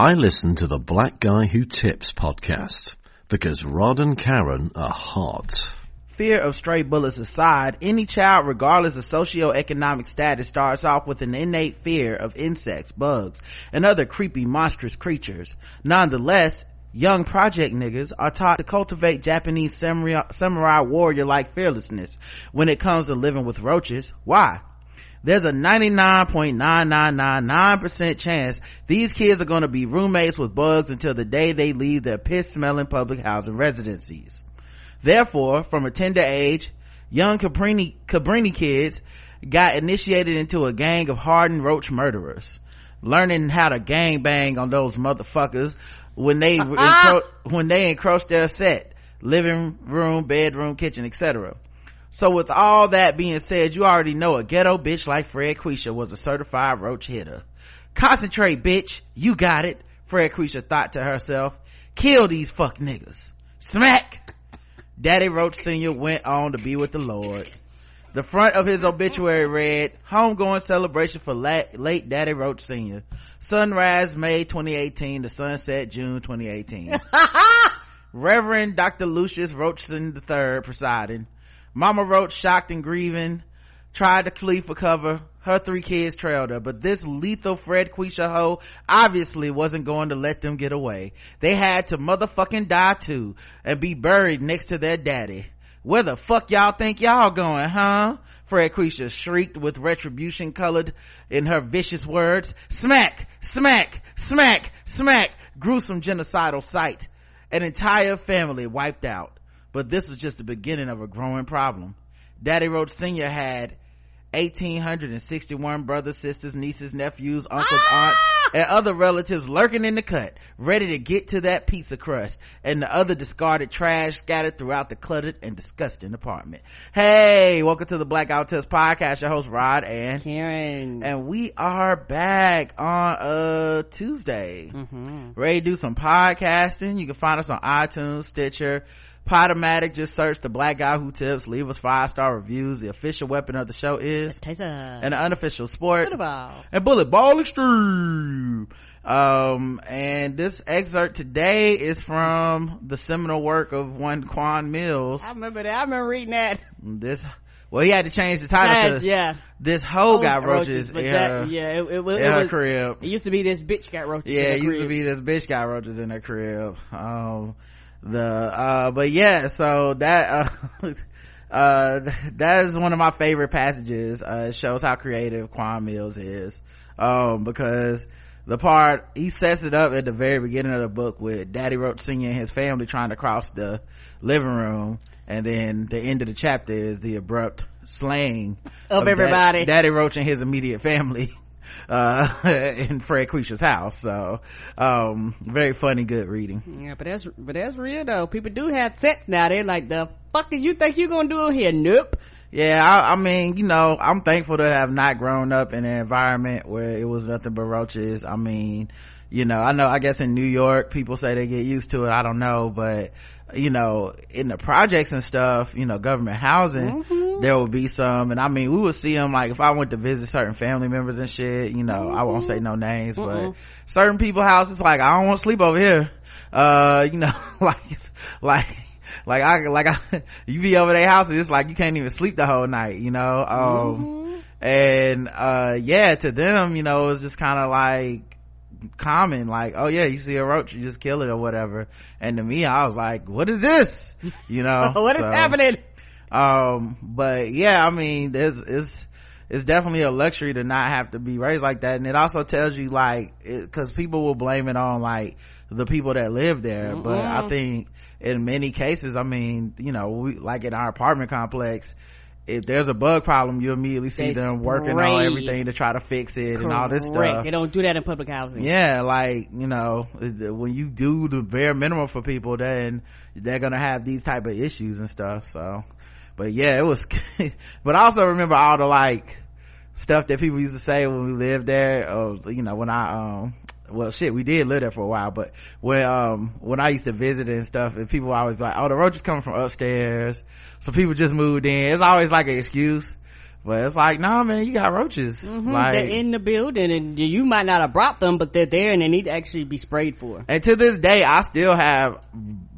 I listen to the Black Guy Who Tips podcast because Rod and Karen are hot. Fear of stray bullets aside, any child, regardless of socioeconomic status, starts off with an innate fear of insects, bugs, and other creepy, monstrous creatures. Nonetheless, young project niggas are taught to cultivate Japanese samurai, samurai warrior-like fearlessness when it comes to living with roaches. Why? There's a 99.9999% chance these kids are going to be roommates with bugs until the day they leave their piss smelling public housing residencies. Therefore, from a tender age, young Cabrini, Cabrini kids got initiated into a gang of hardened roach murderers, learning how to gang bang on those motherfuckers when they uh-uh. encro- when they encroach their set, living room, bedroom, kitchen, etc. So with all that being said, you already know a ghetto bitch like Fred Quisha was a certified roach hitter. Concentrate, bitch. You got it. Fred Quisha thought to herself, kill these fuck niggas. Smack! Daddy Roach Sr. went on to be with the Lord. The front of his obituary read, homegoing celebration for late Daddy Roach Sr. Sunrise May 2018 to sunset June 2018. Reverend Dr. Lucius Roachson III presiding. Mama Roach, shocked and grieving, tried to flee for cover. Her three kids trailed her, but this lethal Fred Quisha hoe obviously wasn't going to let them get away. They had to motherfucking die too and be buried next to their daddy. Where the fuck y'all think y'all going, huh? Fred Quisha shrieked with retribution colored in her vicious words. Smack, smack, smack, smack. Gruesome genocidal sight. An entire family wiped out. But this was just the beginning of a growing problem. Daddy Roach Sr. had 1861 brothers, sisters, nieces, nephews, uncles, ah! aunts, and other relatives lurking in the cut, ready to get to that pizza crust and the other discarded trash scattered throughout the cluttered and disgusting apartment. Hey, welcome to the Black Guy Who Tips podcast. Your host Rod and Karen. And we are back on uh Tuesday. Mm-hmm. Ready to do some podcasting. You can find us on iTunes, Stitcher, Podomatic, just search the black guy who tips, leave us five star reviews. The official weapon of the show is Taser. And the unofficial sport. Football. And bullet ball extreme. Um, and this excerpt today is from the seminal work of one Quan Mills. I remember that. I remember reading that. This, well, he had to change the title to, yeah. This hoe oh, got roaches, roaches in that, her, yeah, it, it, it, in her crib. It used to be this bitch got roaches Yeah, it used to be this bitch got roaches in her crib. Um, the uh but yeah so that uh uh that is one of my favorite passages. Uh it shows how creative Quan Mills is. Um because the part he sets it up at the very beginning of the book with daddy roach senior and his family trying to cross the living room. And then the end of the chapter is the abrupt slaying of, of everybody. Daddy roach and his immediate family uh in fred quisha's house so um very funny good reading. Yeah but that's but that's real though. People do have sex now. They're like the fuck did you think you gonna do here? Nope. Yeah I, I, mean you know i'm thankful to have not grown up in an environment where it was nothing but roaches. I mean you know i know i guess in new york people say they get used to it. I don't know but you know in the projects and stuff you know government housing mm-hmm. there would be some and i mean we would see them like if i went to visit certain family members and shit you know mm-hmm. i won't say no names mm-hmm. but certain people houses like i don't want to sleep over here uh you know like like like i like i you be over their house and it's like you can't even sleep the whole night you know um mm-hmm. and uh yeah to them you know it's just kind of like common like oh yeah you see a roach you just kill it or whatever. And to me i was like what is this? You know? What is so, happening? um but yeah i mean there's it's it's definitely a luxury to not have to be raised like that. And it also tells you like because people will blame it on like the people that live there. Mm but i think in many cases i mean you know we like in our apartment complex if there's a bug problem, you immediately see they them working on everything to try to fix it Correct. and all this stuff. They don't do that in public housing. Yeah, like, you know, when you do the bare minimum for people, then they're gonna have these type of issues and stuff, so. But yeah, it was, but I also remember all the like, stuff that people used to say when we lived there, or, you know, when I, um, well shit we did live there for a while but when um when i used to visit and stuff and people always like oh the roach is coming from upstairs so people just moved in it's always like an excuse But it's like, nah, man, you got roaches. Mhm, Like, they're in the building and you might not have brought them, but they're there and they need to actually be sprayed for. and to this day, I still have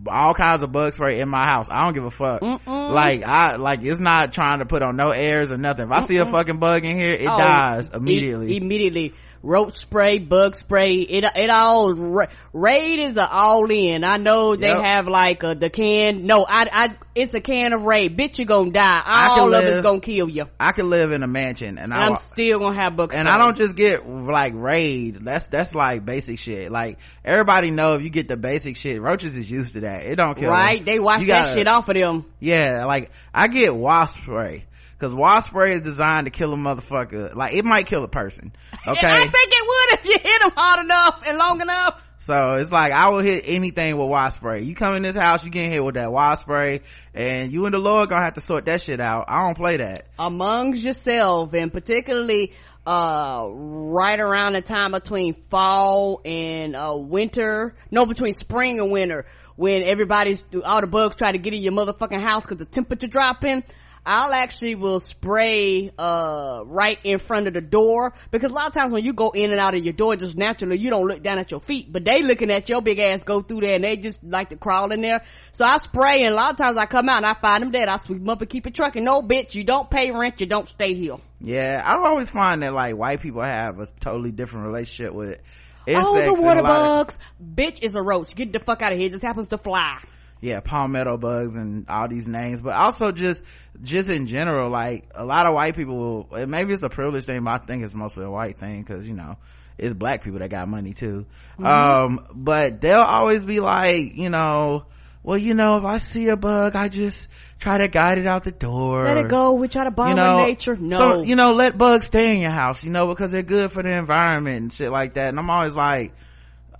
all kinds of bug spray in my house. I don't give a fuck. Mm-mm. Like, I, like, it's not trying to put on no airs or nothing. If I see a fucking bug in here, it Oh, dies e- immediately. immediately. Roach spray, bug spray, it, it all, ra- Raid is a all in. I know they Yep. have like a, the can, no, I, I, it's a can of Raid. Bitch, you gonna die. I can All of live- it's gonna kill you. I could live in a mansion and I, I'm still gonna have bug spray. and I don't just get like raid. That's that's like basic shit. Like everybody know if you get the basic shit, roaches is used to that. It don't kill them. Right? They wash that gotta- shit off of them. Yeah, like I get wasp spray because wasp spray is designed to kill a motherfucker. Like it might kill a person. Okay, I think it would if you hit them hard enough and long enough. so it's like I will hit anything with wasp spray. You come in this house, you get hit with that wasp spray, and you and the Lord gonna have to sort that shit out. I don't play that. amongst yourself and particularly uh right around the time between fall and uh winter. No between spring and winter. When everybody's all the bugs try to get in your motherfucking house because the temperature dropping I'll actually will spray uh right in front of the door. Because a lot of times when you go in and out of your door just naturally you don't look down at your feet. But they looking at your big ass go through there and they just like to crawl in there. So I spray and a lot of times I come out and I find them dead. I sweep them up and keep it trucking. No bitch you don't pay rent. You don't stay here Yeah, I always find that like white people have a totally different relationship with oh the water lot of- bugs. Bitch is a roach. Get the fuck out of here. It just happens to fly. Yeah palmetto bugs and all these names but also just just in general like a lot of white people will maybe it's a privilege thing but i think it's mostly a white thing because you know it's black people that got money too. Mm-hmm. um but they'll always be like you know well you know if i see a bug i just try to guide it out the door. Let it go. We try to bond you know with nature no. so, you know let bugs stay in your house you know because they're good for the environment and shit like that. And i'm always like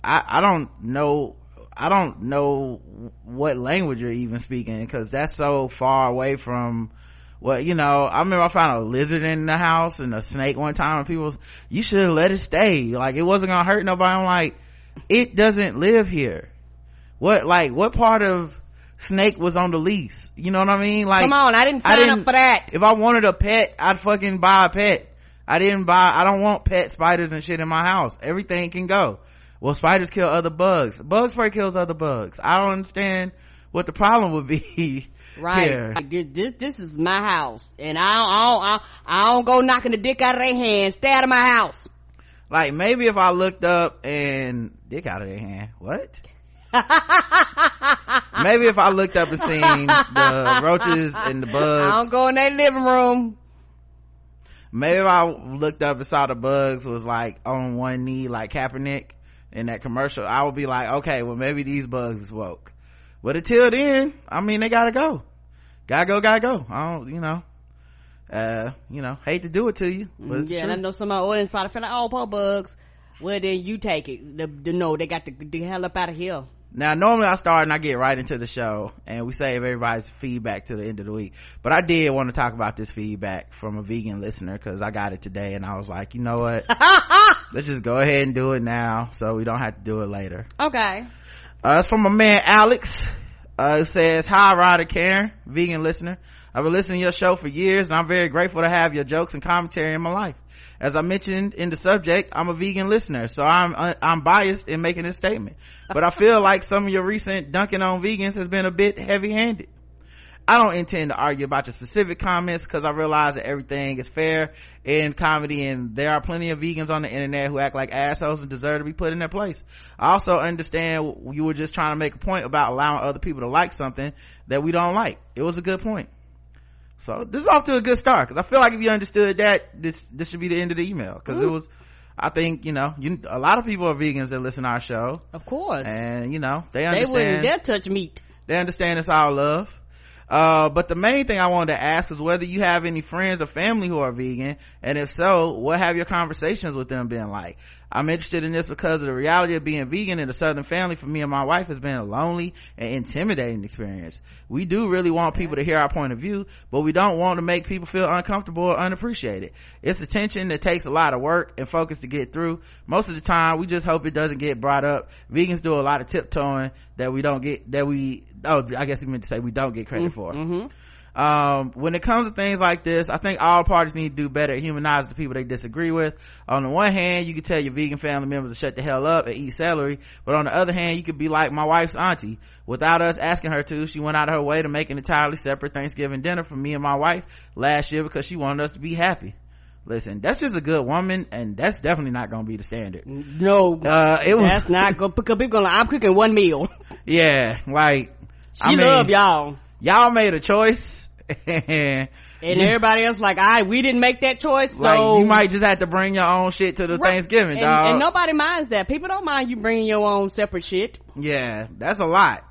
i i don't know i don't know what language you're even speaking because that's so far away from well you know i remember i found a lizard in the house and a snake one time and people was, you should have let it stay. Like it wasn't gonna hurt nobody. I'm like it doesn't live here what like what part of snake was on the lease you know what i mean like come on i didn't I sign didn't- up for that if I wanted a pet, I'd fucking buy a pet. I didn't buy, I don't want pet spiders and shit in my house. Everything can go. Well, spiders kill other bugs. Bug spray kills other bugs. I don't understand what the problem would be. Right. Like, this, this this is my house, and I don't, I don't, I don't, I don't go knocking the dick out of their hands. Stay out of my house. Like maybe if I looked up and dick out of their hand. What? maybe if I looked up and seen the roaches and the bugs. I don't go in that living room. maybe if I looked up and saw the bugs was like on one knee like Kaepernick in that commercial, I would be like, okay, well maybe these bugs is woke. But until then, I mean they gotta go. Gotta go, gotta go. I don't, you know, uh, you know, hate to do it to you, the yeah, and I know some of my audience probably feel like, oh, poor bugs. Well, then you take it. The, the no, they got to get the hell up out of here. Now, normally I start and I get right into the show and we save everybody's feedback to the end of the week. But I did want to talk about this feedback from a vegan listener because I got it today and I was like, you know what? Let's just go ahead and do it now so we don't have to do it later. Okay. Uh, it's from my man Alex. Uh, it says, hi and Karen, vegan listener. I've been listening to your show for years and I'm very grateful to have your jokes and commentary in my life. As I mentioned in the subject, I'm a vegan listener, so I'm, uh, I'm biased in making this statement. But I feel like some of your recent dunking on vegans has been a bit heavy handed. I don't intend to argue about your specific comments because I realize that everything is fair in comedy and there are plenty of vegans on the internet who act like assholes and deserve to be put in their place. I also understand you were just trying to make a point about allowing other people to like something that we don't like. It was a good point. So this is off to a good start because I feel like if you understood that, this, this should be the end of the email because it was, I think, you know, you, a lot of people are vegans that listen to our show Of course. and, you know, they understand. they wouldn't dare touch meat. they understand it's all love uh but the main thing i wanted to ask is whether you have any friends or family who are vegan and if so what have your conversations with them been like i'm interested in this because of the reality of being vegan in a southern family for me and my wife has been a lonely and intimidating experience. We do really want people to hear our point of view but we don't want to make people feel uncomfortable or unappreciated. It's a tension that takes a lot of work and focus to get through. Most of the time we just hope it doesn't get brought up. Vegans do a lot of tiptoeing that we don't get that we oh i guess he meant to say we don't get credit for. Mm-hmm. Um, when it comes to things like this, I think all parties need to do better at humanizing the people they disagree with. On the one hand, you can tell your vegan family members to shut the hell up and eat celery, but on the other hand, you could be like my wife's auntie. Without us asking her to, she went out of her way to make an entirely separate Thanksgiving dinner for me and my wife last year because she wanted us to be happy. Listen, that's just a good woman, and that's definitely not gonna be the standard. No, Uh, it was, that's not because people gonna. I'm cooking one meal. yeah, like, She I mean, love y'all. Y'all made a choice, and everybody else like, I we didn't make that choice, so like, you might just have to bring your own shit to the Right. Thanksgiving, and, dog. and nobody minds that. People don't mind you bringing your own separate shit. Yeah, that's a lot.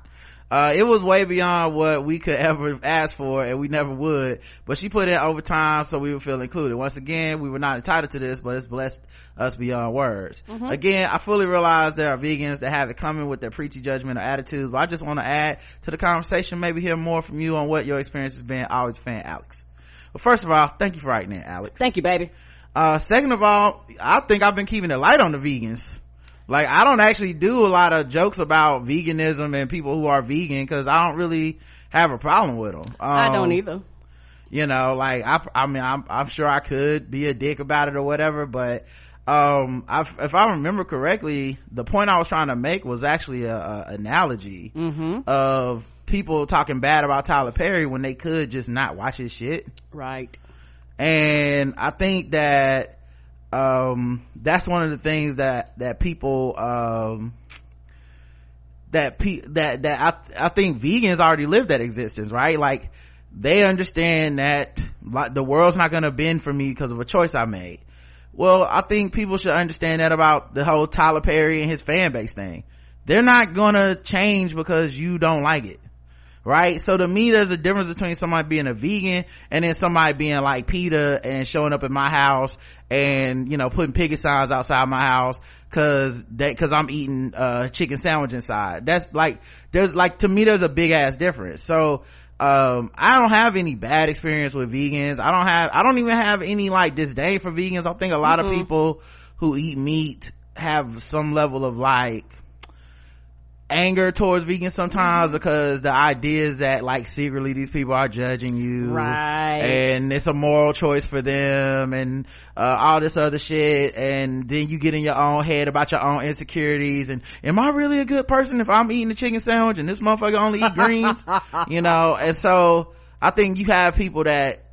Uh, it was way beyond what we could ever ask for and we never would. But she put in overtime so we would feel included. Once again, we were not entitled to this, but it's blessed us beyond words. Again, I fully realize there are vegans that have it coming with their preachy judgment or attitudes, but I just want to add to the conversation, maybe hear more from you on what your experience has been. Always fan Alex. Well, first of all, thank you for writing in, Alex. Thank you, baby. Uh, second of all, I think I've been keeping it light on the vegans. Like, I don't actually do a lot of jokes about veganism and people who are vegan because I don't really have a problem with them. I don't Um, either. You know, like, I, I mean, I'm, I'm sure I could be a dick about it or whatever, but, um, I, if I remember correctly, the point I was trying to make was actually a, a analogy Mm-hmm. of people talking bad about Tyler Perry when they could just not watch his shit Right. and i think that um that's one of the things that that people um that pe- that that I, I think vegans already live that existence right? Like they understand that like the world's not gonna bend for me because of a choice i made. Well i think people should understand that about the whole tyler perry and his fan base thing. They're not gonna change because you don't like it right? So to me, there's a difference between somebody being a vegan and then somebody being like PETA and showing up at my house and, you know, putting picket signs outside my house cause that, cause I'm eating, uh, chicken sandwich inside. That's like, there's like, to me, there's a big ass difference. So, um, I don't have any bad experience with vegans. I don't have, I don't even have any like disdain for vegans. I think a lot of people who eat meat have some level of like, anger towards vegans sometimes because the idea is that like secretly these people are judging you. Right. and it's a moral choice for them and uh, all this other shit. And then you get in your own head about your own insecurities and am i really a good person if i'm eating a chicken sandwich and this motherfucker only eat greens? You know? And so i think you have people that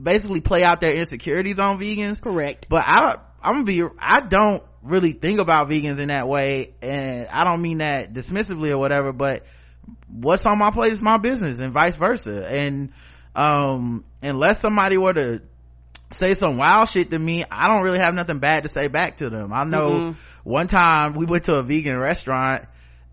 basically play out their insecurities on vegans. Correct. but I, I'm gonna be, I don't really think about vegans in that way, and I don't mean that dismissively or whatever, but what's on my plate is my business, and vice versa. And, um, unless somebody were to say some wild shit to me, I don't really have nothing bad to say back to them. I know Mhm. one time we went to a vegan restaurant,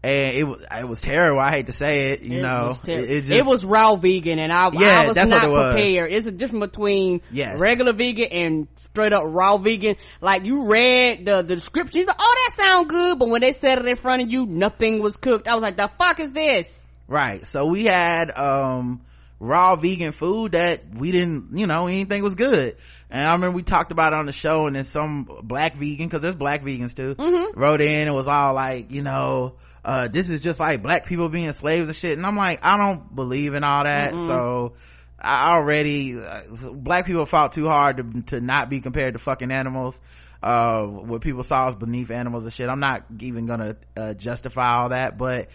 and it was, it was terrible. I hate to say it, you It know, was ter- it, it, just, was raw vegan, and I, Yeah, I was not it was. prepared. It's a difference between Yes. regular vegan and straight up raw vegan. Like you read the, the description, you like, "Oh, that sound good," but when they said it in front of you, nothing was cooked. I was like, "The fuck is this?" Right. So we had, um, raw vegan food that we didn't, you know, anything was good. And I remember we talked about it on the show and then some black vegan, cause there's black vegans too, wrote in and was all like, you know, uh, this is just like black people being slaves and shit. And I'm like, I don't believe in all that. So I already, uh, black people fought too hard to, to not be compared to fucking animals. Uh, what people saw as beneath animals and shit. I'm not even gonna, uh, justify all that, but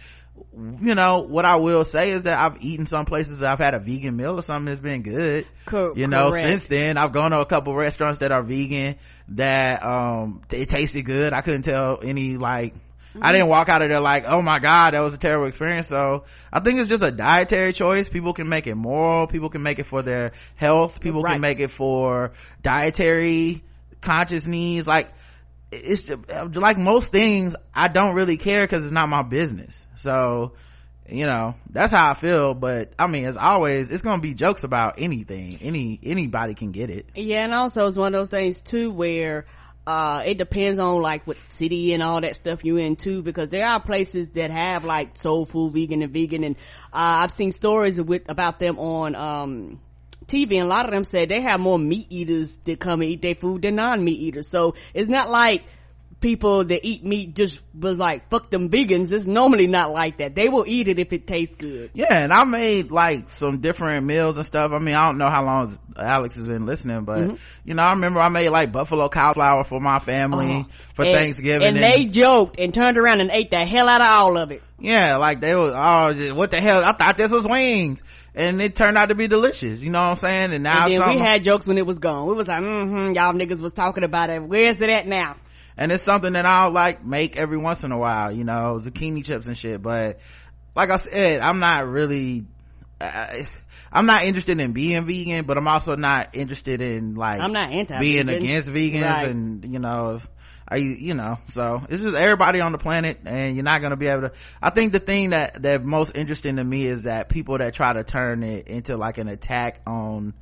you know what i will say is that i've eaten some places that i've had a vegan meal or something that's been good Co- you know correct. since then i've gone to a couple restaurants that are vegan that um it tasted good i couldn't tell any like I didn't mm-hmm. walk out of there like, oh my god, that was a terrible experience. So I think it's just a dietary choice. People can make it moral. People can make it for their health. People Right. can make it for dietary conscious needs. Like it's just, like most things i don't really care because it's not my business so you know that's how i feel but i mean as always it's gonna be jokes about anything any anybody can get it Yeah, and also it's one of those things too where uh it depends on like what city and all that stuff you in too because there are places that have like soul food vegan and vegan and uh I've seen stories with about them on um TV and a lot of them said they have more meat eaters that come and eat their food than non-meat eaters. So it's not like people that eat meat just was like, fuck them vegans. It's normally not like that. They will eat it if it tastes good. Yeah, and I made like some different meals and stuff. I mean, I don't know how long Alex has been listening, but mm-hmm. you know, I remember I made like buffalo cauliflower for my family uh, for and, Thanksgiving. And, and, they joked and turned around and ate the hell out of all of it. Yeah, like they was, oh, what the hell? I thought this was wings and it turned out to be delicious. You know what I'm saying? And now and then we had jokes when it was gone. We was like, mm-hmm, y'all niggas was talking about it. Where's it at now? And it's something that I'll like make every once in a while, you know, zucchini chips and shit. But like I said, I'm not really, I, I'm not interested in being vegan, but I'm also not interested in like, I'm not anti being against vegans right. and, you know, I, you know, so it's just everybody on the planet and you're not going to be able to, I think the thing that, that most interesting to me is that people that try to turn it into like an attack on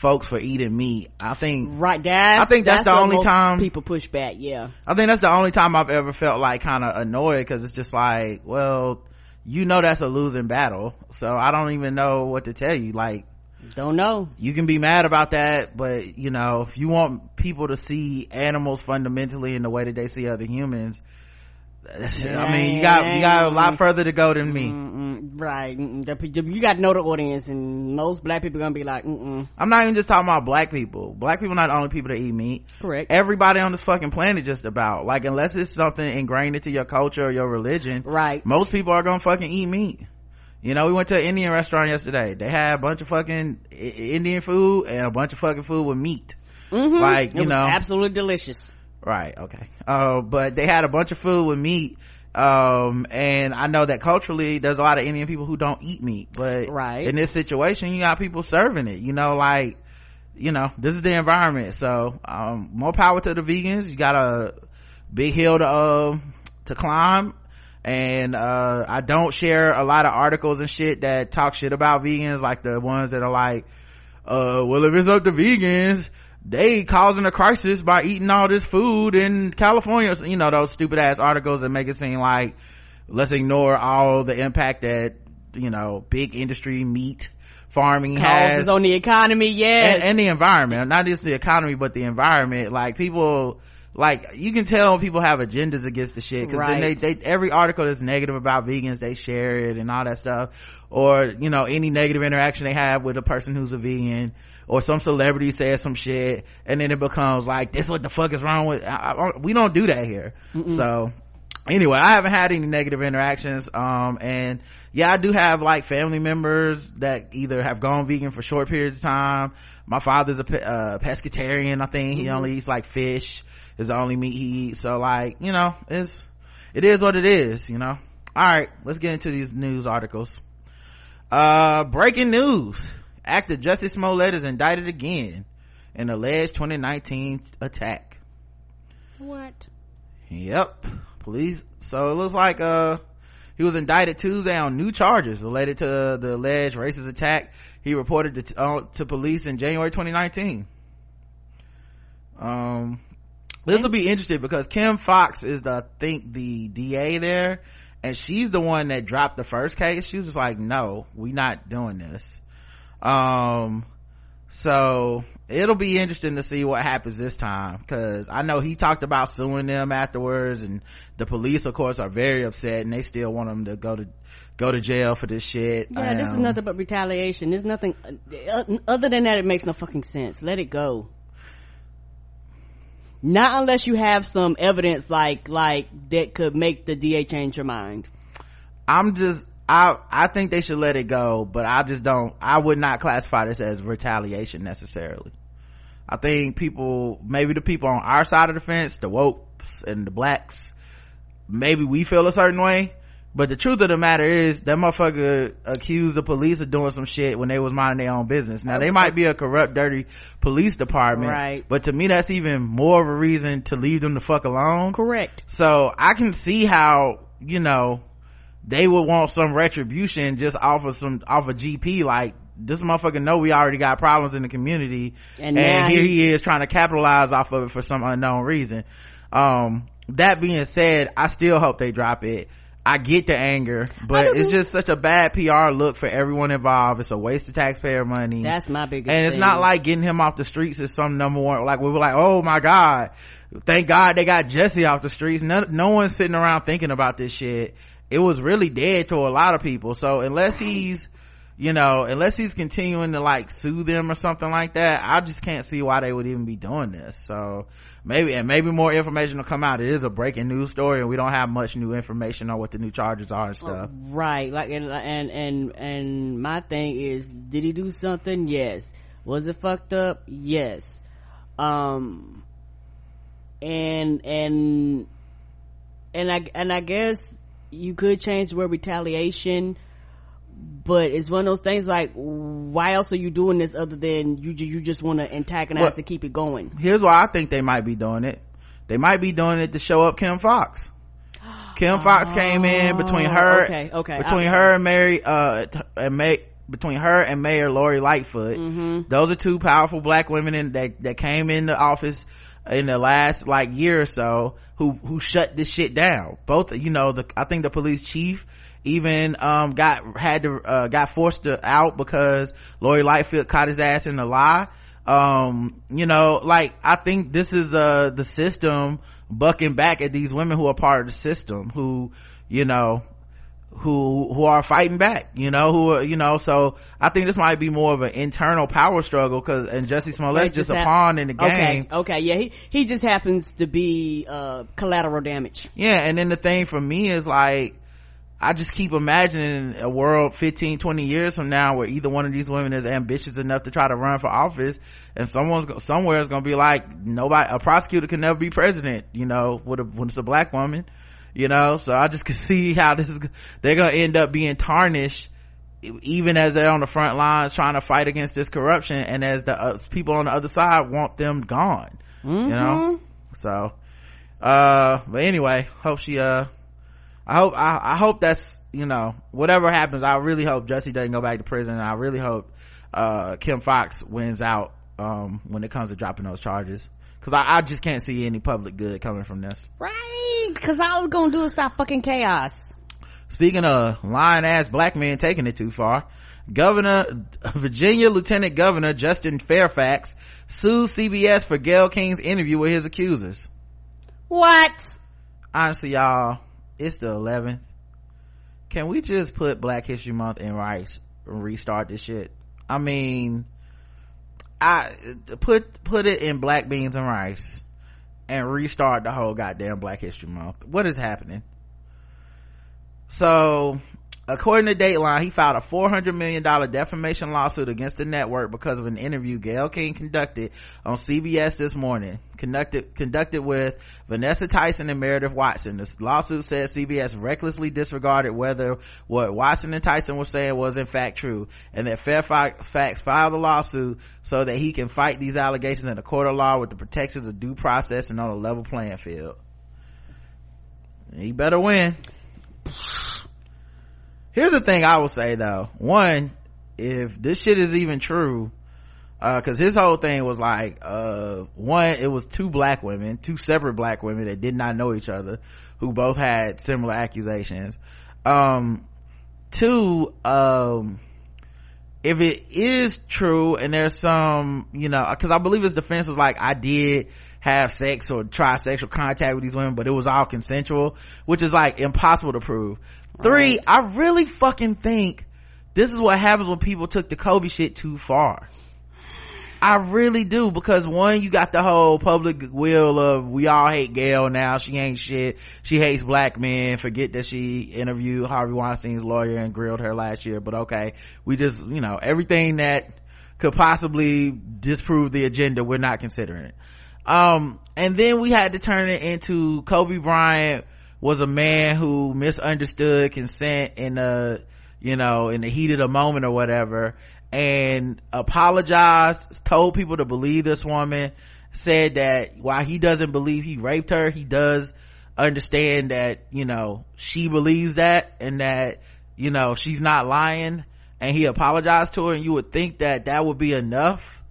folks for eating meat. I think, right, that's, I think that's, that's the only time people push back. Yeah. I think that's the only time I've ever felt like kind of annoyed because it's just like, well, you know, that's a losing battle. So I don't even know what to tell you. Like, don't know. You can be mad about that, but you know, if you want people to see animals fundamentally in the way that they see other humans, I mean, you got you got a lot further to go than me. Mm-mm, right. You got to know the audience, and most black people gonna be like, Mm-mm. I'm not even just talking about black people. Black people are not the only people that eat meat. Correct. Everybody on this fucking planet just about like unless it's something ingrained into your culture or your religion. Right. Most people are gonna fucking eat meat. You know, we went to an Indian restaurant yesterday. They had a bunch of fucking Indian food and a bunch of fucking food with meat. Mm-hmm. Like, you it know. absolutely delicious. Right, okay. Uh, but they had a bunch of food with meat. Um, and I know that culturally there's a lot of Indian people who don't eat meat, but right. in this situation, you got people serving it, you know, like, you know, this is the environment. So, um, more power to the vegans. You got a big hill to, uh, to climb and uh, i don't share a lot of articles and shit that talk shit about vegans like the ones that are like uh, well if it's up to vegans they causing a crisis by eating all this food in california. You know those stupid ass articles that make it seem like let's ignore all the impact that you know big industry meat farming causes has. on the economy yes. and, and the environment. Not just the economy but the environment. Like people like you can tell people have agendas against the shit because right. then they, they every article that's negative about vegans they share it and all that stuff. Or you know any negative interaction they have with a person who's a vegan or some celebrity says some shit and then it becomes like this what the fuck is wrong with I, I, we don't do that here. Mm-mm. so anyway i haven't had any negative interactions um and yeah i do have like family members that either have gone vegan for short periods of time. My father's a uh, pescatarian i think. Mm-hmm. he only eats like fish. Is the only meat he eats. So like you know it's it is what it is you know? All right let's get into these news articles. Uh breaking news actor Jussie Smollett is indicted again in alleged 2019 attack what yep police so it looks like uh he was indicted tuesday on new charges related to the alleged racist attack he reported to, uh, to police in january 2019 um this will be interesting because Kim Foxx is the, I think the DA there and she's the one that dropped the first case. She was just like, no, we not doing this. Um, so it'll be interesting to see what happens this time because I know he talked about suing them afterwards and the police of course are very upset and they still want him to go to go to jail for this shit. Yeah, um, this is um, nothing but retaliation. There's nothing uh, other than that. It makes no fucking sense. Let it go not unless you have some evidence like like that could make the da change your mind i'm just i i think they should let it go but i just don't i would not classify this as retaliation necessarily i think people maybe the people on our side of the fence the wokes and the blacks maybe we feel a certain way but the truth of the matter is that motherfucker accused the police of doing some shit when they was minding their own business. Now they might be a corrupt, dirty police department. Right. But to me that's even more of a reason to leave them the fuck alone. Correct. So I can see how, you know, they would want some retribution just off of some, off of GP like, this motherfucker know we already got problems in the community and, and here he, he is trying to capitalize off of it for some unknown reason. Um, that being said, I still hope they drop it I get the anger, but it's just such a bad PR look for everyone involved. It's a waste of taxpayer money. That's my biggest. And it's thing. not like getting him off the streets is some number one. Like we were like, oh my god, thank God they got Jussie off the streets. No, no one's sitting around thinking about this shit. It was really dead to a lot of people. So unless he's you know, unless he's continuing to like sue them or something like that, I just can't see why they would even be doing this. So maybe, and maybe more information will come out. It is a breaking news story and we don't have much new information on what the new charges are and stuff. Right. Like, and, and, and, and my thing is, did he do something? Yes. Was it fucked up? Yes. Um, and, and, and I, and I guess you could change the word retaliation but it's one of those things like why else are you doing this other than you you just want to antagonize well, to keep it going? here's why i think they might be doing it. They might be doing it to show up kim foxx. Kim oh, came in between her okay okay between her and mary uh and may between her and mayor lori lightfoot. Mm-hmm. those are two powerful black women in, that that came in the office in the last like year or so who who shut this shit down both you know the i think the police chief even um got had to uh, got forced to out because Lori Lightfoot caught his ass in a lie. Um, you know, like I think this is uh the system bucking back at these women who are part of the system who, you know, who who are fighting back you know who are you know so i think this might be more of an internal power struggle because and Jussie Smollett just, just a pawn in the game. okay okay yeah he he just happens to be uh collateral damage. Yeah and then the thing for me is like I just keep imagining a world 15, 20 years from now where either one of these women is ambitious enough to try to run for office and someone's, somewhere is going to be like, nobody, a prosecutor can never be president, you know, with a, when it's a black woman, you know, so I just can see how this is, they're going to end up being tarnished even as they're on the front lines trying to fight against this corruption and as the uh, people on the other side want them gone, mm-hmm. you know, so, uh, but anyway, hope she, uh, I hope I, I hope that's you know whatever happens. I really hope Jussie doesn't go back to prison. And I really hope uh, Kim Foxx wins out um, when it comes to dropping those charges because I, I, just can't see any public good coming from this. Right? Because all I was gonna do is stop fucking chaos. Speaking of lying ass black men taking it too far, Governor Virginia Lieutenant Governor Justin Fairfax sued CBS for Gayle King's interview with his accusers. What? Honestly, y'all, it's the 11th can we just put black history month in rice and restart this shit i mean i put put it in black beans and rice and restart the whole goddamn black history month. What is happening? So According to Deadline, he filed a $400 million defamation lawsuit against the network because of an interview Gayle King conducted on CBS this morning. Conducted, conducted with Vanessa Tyson and Meredith Watson. The lawsuit says CBS recklessly disregarded whether what Watson and Tyson were saying was in fact true and that Fairfax filed the lawsuit so that he can fight these allegations in a court of law with the protections of due process and on a level playing field. He better win here's the thing i will say though. One if this shit is even true uh because his whole thing was like uh one it was two black women two separate black women that did not know each other who both had similar accusations. Um two um if it is true and there's some you know because i believe his defense was like i did have sex or try sexual contact with these women but it was all consensual which is like impossible to prove Three. I really fucking think this is what happens when people took the Kobe shit too far. I really do because one, you got the whole public will of we all hate Gayle now. She ain't shit. She hates black men. Forget that she interviewed Harvey Weinstein's lawyer and grilled her last year. But okay, we just you know everything that could possibly disprove the agenda, we're not considering it. Um, and then we had to turn it into Kobe Bryant was a man who misunderstood consent in a you know in the heat of the moment or whatever and apologized told people to believe this woman said that while he doesn't believe he raped her he does understand that you know she believes that and that you know she's not lying and he apologized to her and you would think that that would be enough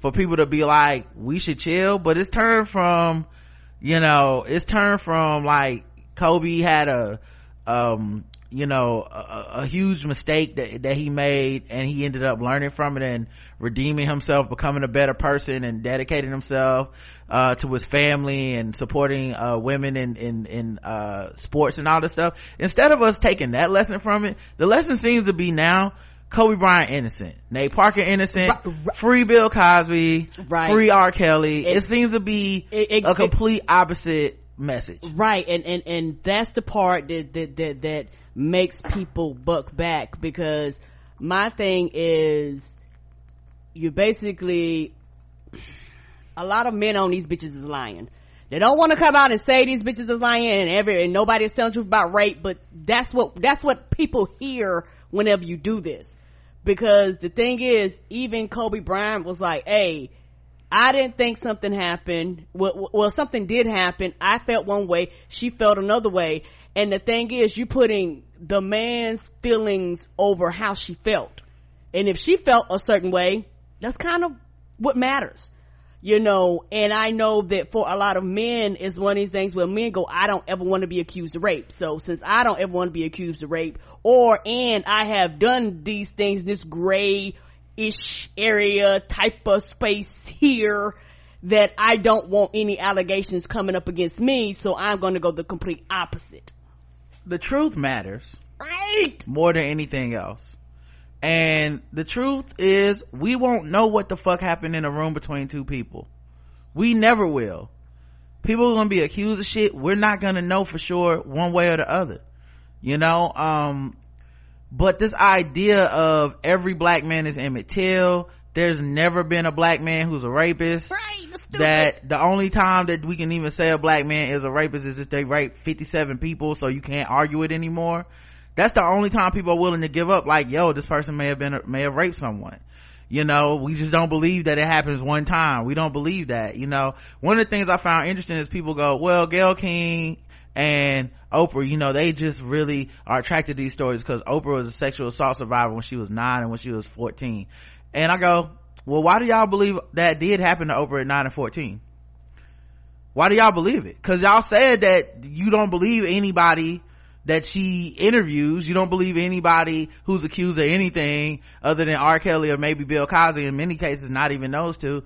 for people to be like we should chill but it's turned from you know it's turned from like Kobe had a um you know a, a, huge mistake that that he made and he ended up learning from it and redeeming himself becoming a better person and dedicating himself uh, to his family and supporting uh, women in in in uh, sports and all this stuff instead of us taking that lesson from it the lesson seems to be now Kobe Bryant innocent, Nate Parker innocent, right, right. free Bill Cosby, right. free R. Kelly. It, it seems to be it, it, a complete opposite message. Right, and and and that's the part that that that, that makes people buck back because my thing is you basically a lot of men on these bitches is lying. They don't want to come out and say these bitches is lying and every and nobody is telling truth about rape, but that's what that's what people hear whenever you do this because the thing is, even Kobe Bryant was like, hey, I didn't think something happened. Well, well, something did happen. I felt one way. She felt another way. And the thing is, you're putting the man's feelings over how she felt. And if she felt a certain way, that's kind of what matters you know, and I know that for a lot of men is one of these things where men go, I don't ever want to be accused of rape. So since I don't ever want to be accused of rape or, and I have done these things, this gray ish area type of space here that I don't want any allegations coming up against me. So I'm going to go the complete opposite. The truth matters. Right. More than anything else. And the truth is, we won't know what the fuck happened in a room between two people. We never will. People are gonna be accused of shit. We're not gonna know for sure one way or the other. You know, um, but this idea of every black man is Emmett Till, there's never been a black man who's a rapist. Right, that the only time that we can even say a black man is a rapist is if they rape 57 people, so you can't argue it anymore. That's the only time people are willing to give up like yo this person may have been may have raped someone. You know we just don't believe that it happens one time. We don't believe that you know. One of the things i found interesting is people go well gayle king and oprah you know they just really are attracted to these stories because oprah was a sexual assault survivor when she was nine and when she was 14 and i go well why do y'all believe that did happen to oprah at 9 and 14 why do y'all believe it because y'all said that you don't believe anybody that she interviews. You don't believe anybody who's accused of anything other than R. Kelly or maybe Bill Cosby. In many cases, not even those two.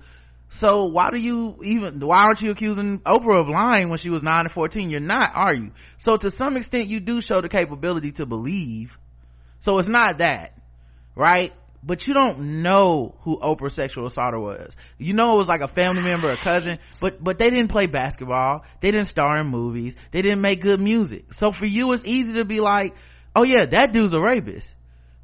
So why do you even, why aren't you accusing Oprah of lying when she was 9 and 14? You're not, are you? So to some extent, you do show the capability to believe. So it's not that, right? but you don't know who Oprah's sexual assaulter was. You know it was like a family member, a cousin, but, but they didn't play basketball. They didn't star in movies. They didn't make good music. So for you, it's easy to be like, oh yeah, that dude's a rapist.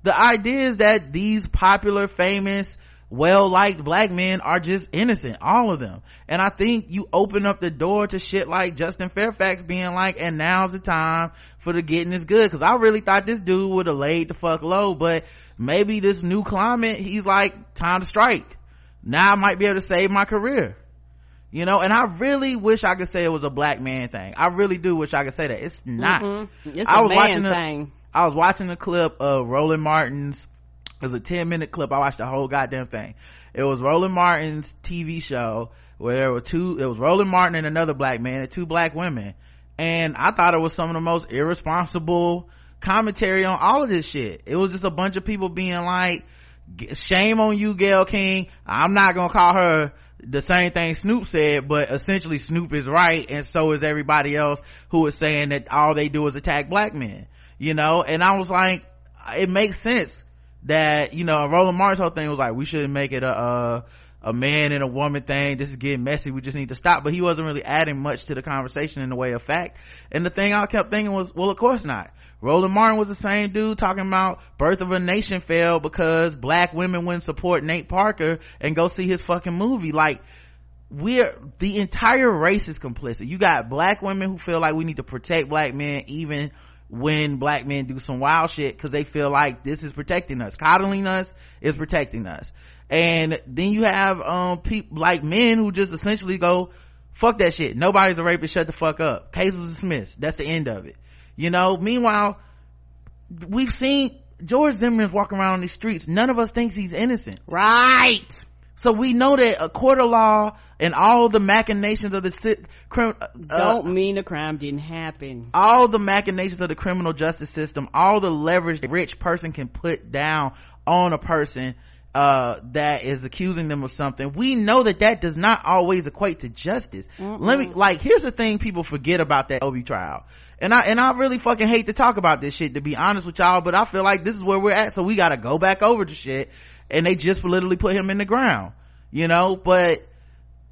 The idea is that these popular, famous, well-liked black men are just innocent, all of them. And I think you open up the door to shit like Justin Fairfax being like, and now's the time for the getting is good. Cause I really thought this dude would have laid the fuck low, but maybe this new climate, he's like, time to strike. Now I might be able to save my career. You know, and I really wish I could say it was a black man thing. I really do wish I could say that. It's not. Mm-hmm. It's I was man watching thing. A, I was watching a clip of Roland Martin's, it was a 10 minute clip. I watched the whole goddamn thing. It was Roland Martin's TV show where there were two, it was Roland Martin and another black man and two black women. And I thought it was some of the most irresponsible, commentary on all of this shit. It was just a bunch of people being like, shame on you, Gayle King. I'm not gonna call her the same thing Snoop said, but essentially Snoop is right and so is everybody else who is saying that all they do is attack black men, you know? And I was like, it makes sense that, you know, Roland Martin's whole thing was like, we shouldn't make it a, a a man and a woman thing. This is getting messy. We just need to stop. But he wasn't really adding much to the conversation in the way of fact. And the thing I kept thinking was, well, of course not. Roland Martin was the same dude talking about Birth of a Nation failed because black women wouldn't support Nate Parker and go see his fucking movie. Like, we're, the entire race is complicit. You got black women who feel like we need to protect black men even when black men do some wild shit because they feel like this is protecting us. Coddling us is protecting us. And then you have um people like men who just essentially go fuck that shit. Nobody's a rapist. Shut the fuck up. Case was dismissed. That's the end of it. You know? Meanwhile we've seen george zimmerman's walking around on these streets. None of us thinks he's innocent. Right So we know that a court of law and all the machinations of the crim, uh, don't mean the crime didn't happen. All the machinations of the criminal justice system, all the leverage a rich person can put down on a person uh, that is accusing them of something. We know that that does not always equate to justice. Mm-mm. Let me like here's the thing people forget about that Kobe trial. And I and I really fucking hate to talk about this shit to be honest with y'all, but I feel like this is where we're at, so we got to go back over the shit and they just literally put him in the ground, you know, but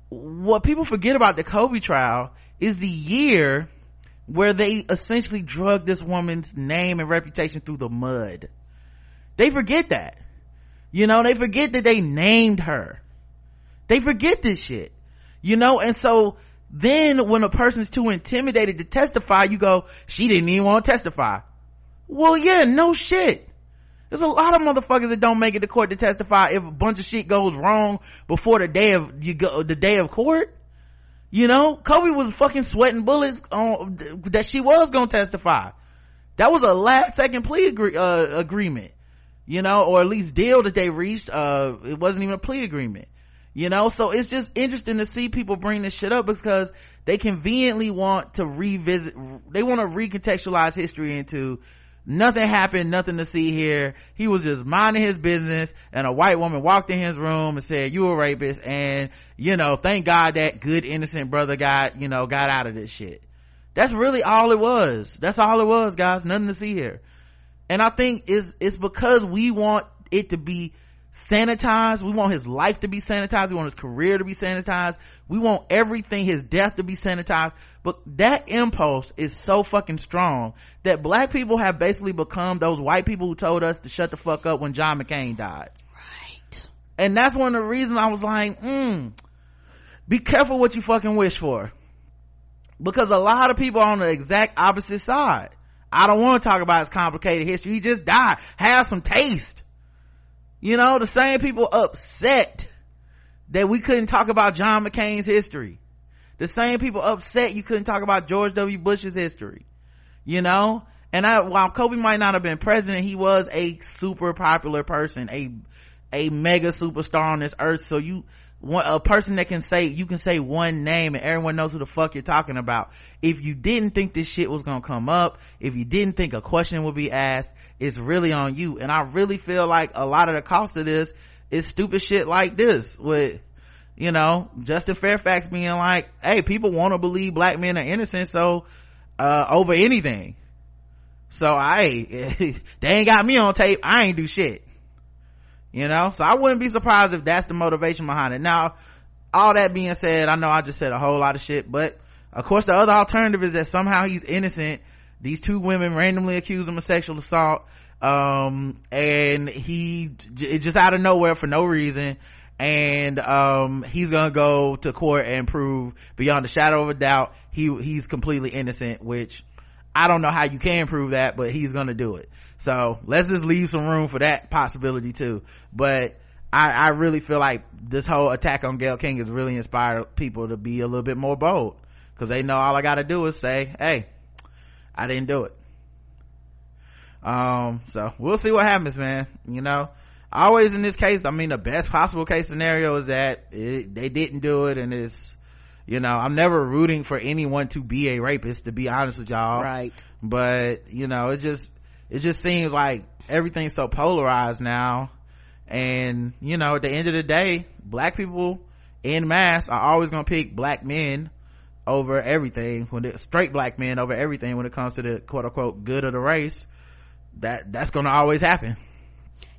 what people forget about the Kobe trial is the year where they essentially drug this woman's name and reputation through the mud. They forget that. You know, they forget that they named her. They forget this shit. You know, and so then when a person's too intimidated to testify, you go, she didn't even want to testify. Well, yeah, no shit. There's a lot of motherfuckers that don't make it to court to testify if a bunch of shit goes wrong before the day of you go the day of court. You know, Kobe was fucking sweating bullets on that she was gonna testify. That was a last second plea agree, uh, agreement, you know, or at least deal that they reached. Uh, it wasn't even a plea agreement, you know. So it's just interesting to see people bring this shit up because they conveniently want to revisit, they want to recontextualize history into nothing happened nothing to see here. He was just minding his business and a white woman walked in his room and said you a rapist and you know thank god that good innocent brother got you know got out of this shit. That's really all it was. That's all it was guys. Nothing to see here. And i think it's it's because we want it to be sanitized. We want his life to be sanitized. We want his career to be sanitized. We want everything, his death to be sanitized. But that impulse is so fucking strong that black people have basically become those white people who told us to shut the fuck up when John McCain died. Right. And that's one of the reasons I was like, hmm, be careful what you fucking wish for. Because a lot of people are on the exact opposite side. I don't want to talk about his complicated history. He just died. Have some taste you know, the same people upset that we couldn't talk about John McCain's history. The same people upset you couldn't talk about George W. Bush's history. You know? And I, while Kobe might not have been president, he was a super popular person, a, a mega superstar on this earth. So you, a person that can say, you can say one name and everyone knows who the fuck you're talking about. If you didn't think this shit was gonna come up, if you didn't think a question would be asked, it's really on you. And I really feel like a lot of the cost of this is stupid shit like this with, you know, Justin Fairfax being like, hey, people want to believe black men are innocent, so, uh, over anything. So I, they ain't got me on tape, I ain't do shit you know so i wouldn't be surprised if that's the motivation behind it now all that being said i know i just said a whole lot of shit but of course the other alternative is that somehow he's innocent these two women randomly accuse him of sexual assault um, and he just out of nowhere for no reason and um, he's gonna go to court and prove beyond a shadow of a doubt he he's completely innocent which i don't know how you can prove that but he's gonna do it so let's just leave some room for that possibility too. But I, I really feel like this whole attack on Gayle King has really inspired people to be a little bit more bold because they know all I got to do is say, "Hey, I didn't do it." Um, so we'll see what happens, man. You know, always in this case, I mean, the best possible case scenario is that it, they didn't do it, and it's, you know, I'm never rooting for anyone to be a rapist, to be honest with y'all. Right. But you know, it just it just seems like everything's so polarized now and you know at the end of the day black people in mass are always going to pick black men over everything when it, straight black men over everything when it comes to the quote unquote good of the race that that's going to always happen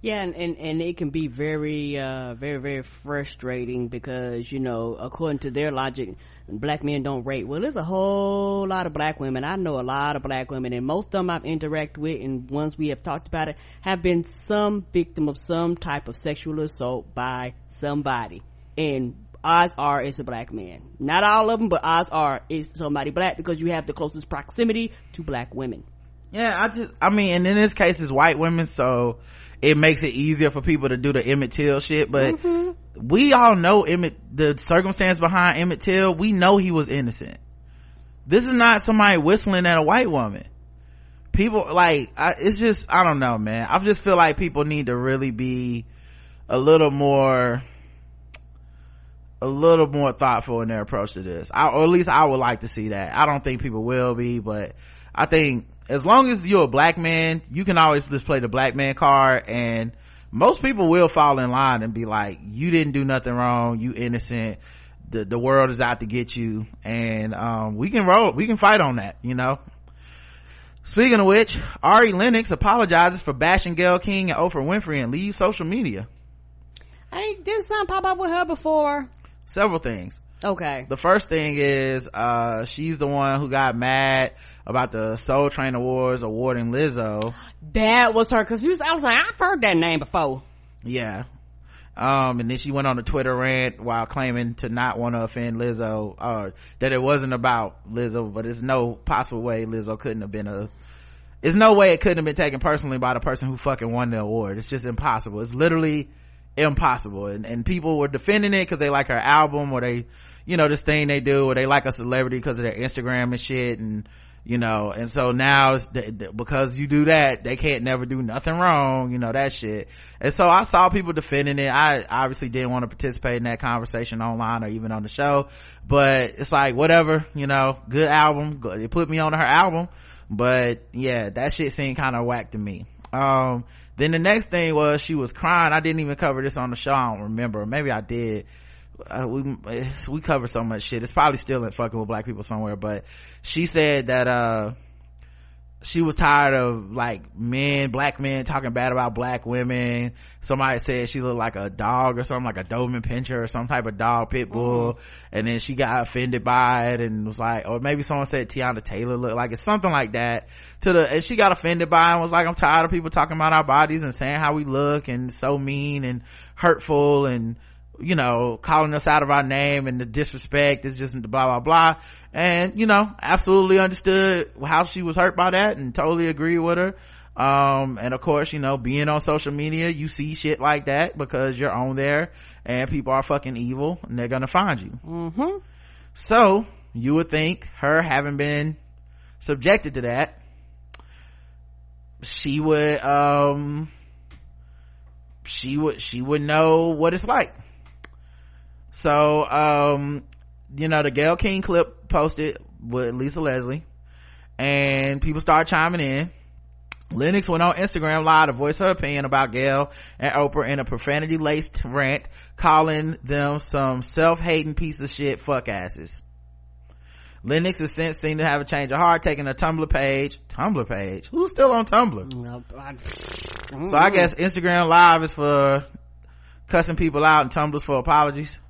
yeah, and, and, and it can be very, uh, very, very frustrating because, you know, according to their logic, black men don't rape. Well, there's a whole lot of black women. I know a lot of black women and most of them I've interacted with and ones we have talked about it have been some victim of some type of sexual assault by somebody. And odds are it's a black man. Not all of them, but odds are it's somebody black because you have the closest proximity to black women. Yeah, I just, I mean, and in this case it's white women, so it makes it easier for people to do the Emmett Till shit, but mm-hmm. we all know Emmett, the circumstance behind Emmett Till, we know he was innocent. This is not somebody whistling at a white woman. People, like, I, it's just, I don't know, man. I just feel like people need to really be a little more, a little more thoughtful in their approach to this. I, or at least I would like to see that. I don't think people will be, but I think as long as you're a black man, you can always just play the black man card and most people will fall in line and be like, you didn't do nothing wrong, you innocent, the, the world is out to get you, and, um, we can roll, we can fight on that, you know? Speaking of which, Ari Lennox apologizes for bashing Gayle King and Oprah Winfrey and leaves social media. Hey, did something pop up with her before? Several things. Okay. The first thing is, uh, she's the one who got mad about the Soul Train Awards awarding Lizzo. That was her, cause was, I was like, I've heard that name before. Yeah. Um, and then she went on a Twitter rant while claiming to not want to offend Lizzo, uh, that it wasn't about Lizzo, but there's no possible way Lizzo couldn't have been a, there's no way it couldn't have been taken personally by the person who fucking won the award. It's just impossible. It's literally impossible. And, and people were defending it because they like her album or they, you know, this thing they do or they like a celebrity because of their Instagram and shit and, you know and so now because you do that they can't never do nothing wrong you know that shit. And so i saw people defending it. I obviously didn't want to participate in that conversation online or even on the show but it's like whatever you know good album it put me on her album but yeah that shit seemed kind of whack to me. Um then the next thing was she was crying. I didn't even cover this on the show. I don't remember. Maybe i did. Uh, we we cover so much shit. It's probably still in fucking with black people somewhere, but she said that uh she was tired of like men, black men talking bad about black women. Somebody said she looked like a dog or something, like a Doberman Pinscher or some type of dog, pit bull. Mm-hmm. And then she got offended by it and was like, or maybe someone said Teyana Taylor looked like it, something like that. To the, and she got offended by it and was like, I'm tired of people talking about our bodies and saying how we look and so mean and hurtful and, you know, calling us out of our name and the disrespect is just blah, blah, blah. And, you know, absolutely understood how she was hurt by that and totally agree with her. Um, and of course, you know, being on social media, you see shit like that because you're on there and people are fucking evil and they're gonna find you. Mm-hmm. So, you would think her having been subjected to that, she would, um, she would, she would know what it's like so, um, you know, the Gayle King clip posted with Lisa Leslie and people started chiming in. Lennox went on Instagram live to voice her opinion about Gayle and Oprah in a profanity laced rant, calling them some self-hating piece of shit fuck asses. Lennox has since seemed to have a change of heart, taking a Tumblr page. Tumblr page? Who's still on Tumblr? No, I, so I guess Instagram live is for cussing people out and Tumblr's for apologies.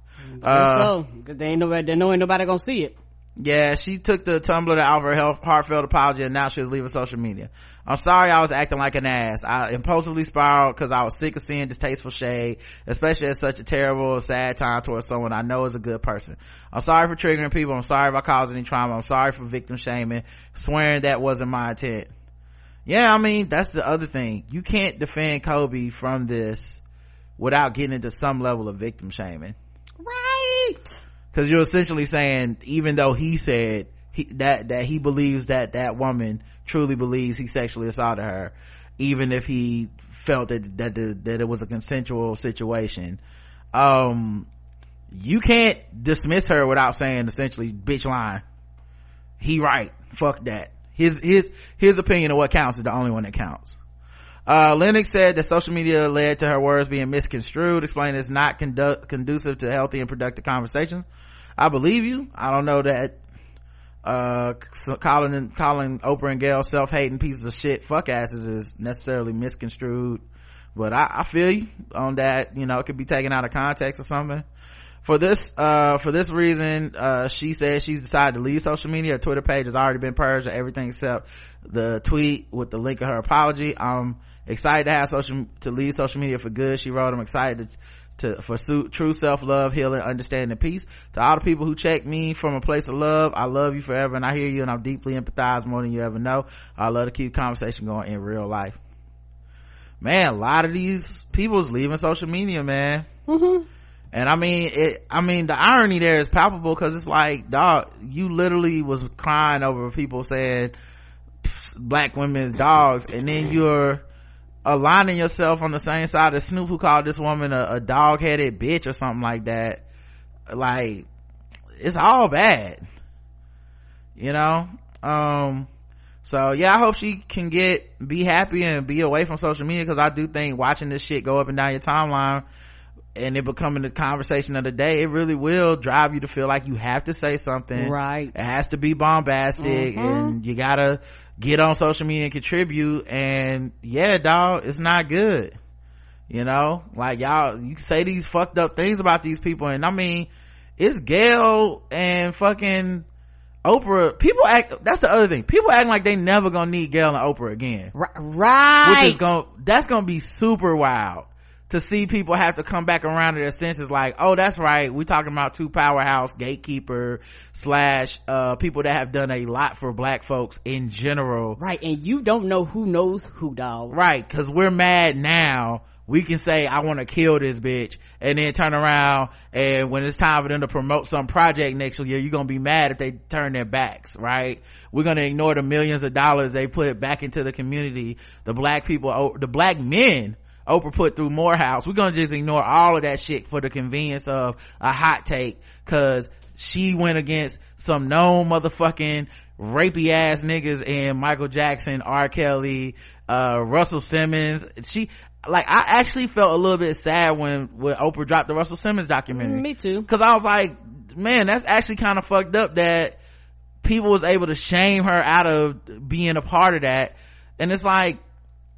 Uh, so, they ain't nobody, they know ain't nobody gonna see it. Yeah, she took the Tumblr to offer a heartfelt apology and now she's leaving social media. I'm sorry I was acting like an ass. I impulsively spiraled because I was sick of seeing distasteful shade, especially at such a terrible, sad time towards someone I know is a good person. I'm sorry for triggering people. I'm sorry if I caused any trauma. I'm sorry for victim shaming, swearing that wasn't my intent. Yeah, I mean, that's the other thing. You can't defend Kobe from this without getting into some level of victim shaming Right. Cause you're essentially saying, even though he said he, that, that he believes that that woman truly believes he sexually assaulted her, even if he felt that, that, that it was a consensual situation, um, you can't dismiss her without saying essentially, bitch lying. He right. Fuck that. His, his, his opinion of what counts is the only one that counts. Uh, Lennox said that social media led to her words being misconstrued, explaining it's not condu- conducive to healthy and productive conversations. I believe you. I don't know that, uh, calling, calling Oprah and Gayle self-hating pieces of shit fuck asses is necessarily misconstrued. But I, I feel you on that. You know, it could be taken out of context or something for this uh for this reason uh she says she's decided to leave social media. Her twitter page has already been purged of everything except the tweet with the link of her apology. I'm excited to have social to leave social media for good. She wrote i'm excited to, to for true self-love healing understanding peace. To all the people who check me from a place of love i love you forever and i hear you and i'm deeply empathized more than you ever know. I love to keep conversation going in real life. Man a lot of these people's leaving social media man. Mm-hmm and i mean it i mean the irony there is palpable because it's like dog you literally was crying over people saying black women's dogs. And then you're aligning yourself on the same side as snoop who called this woman a, a dog-headed bitch or something like that. Like it's all bad. You know? Um so yeah i hope she can get be happy and be away from social media because i do think watching this shit go up and down your timeline and it becoming the conversation of the day it really will drive you to feel like you have to say something. Right. It has to be bombastic Mhm. and you gotta get on social media and contribute and yeah dog it's not good. You know? Like y'all you say these fucked up things about these people and i mean it's gayle and fucking oprah. People act that's the other thing. People act like they never gonna need gayle and oprah again. Right. Which is gonna, that's gonna be super wild to see people have to come back around to their senses like oh that's right. We talking about two powerhouse gatekeeper slash uh people that have done a lot for black folks in general. Right and you don't know who knows who dog. Right because we're mad now. We can say i want to kill this bitch and then turn around and when it's time for them to promote some project next year you're gonna be mad if they turn their backs right? We're gonna ignore the millions of dollars they put back into the community. The black people oh, the black men Oprah put through Morehouse. We're gonna just ignore all of that shit for the convenience of a hot take cause she went against some known motherfucking rapey ass niggas and Michael Jackson, R. Kelly, uh, Russell Simmons. She, like, I actually felt a little bit sad when, when Oprah dropped the Russell Simmons documentary. me too Cause I was like, man, that's actually kind of fucked up that people was able to shame her out of being a part of that. And it's like,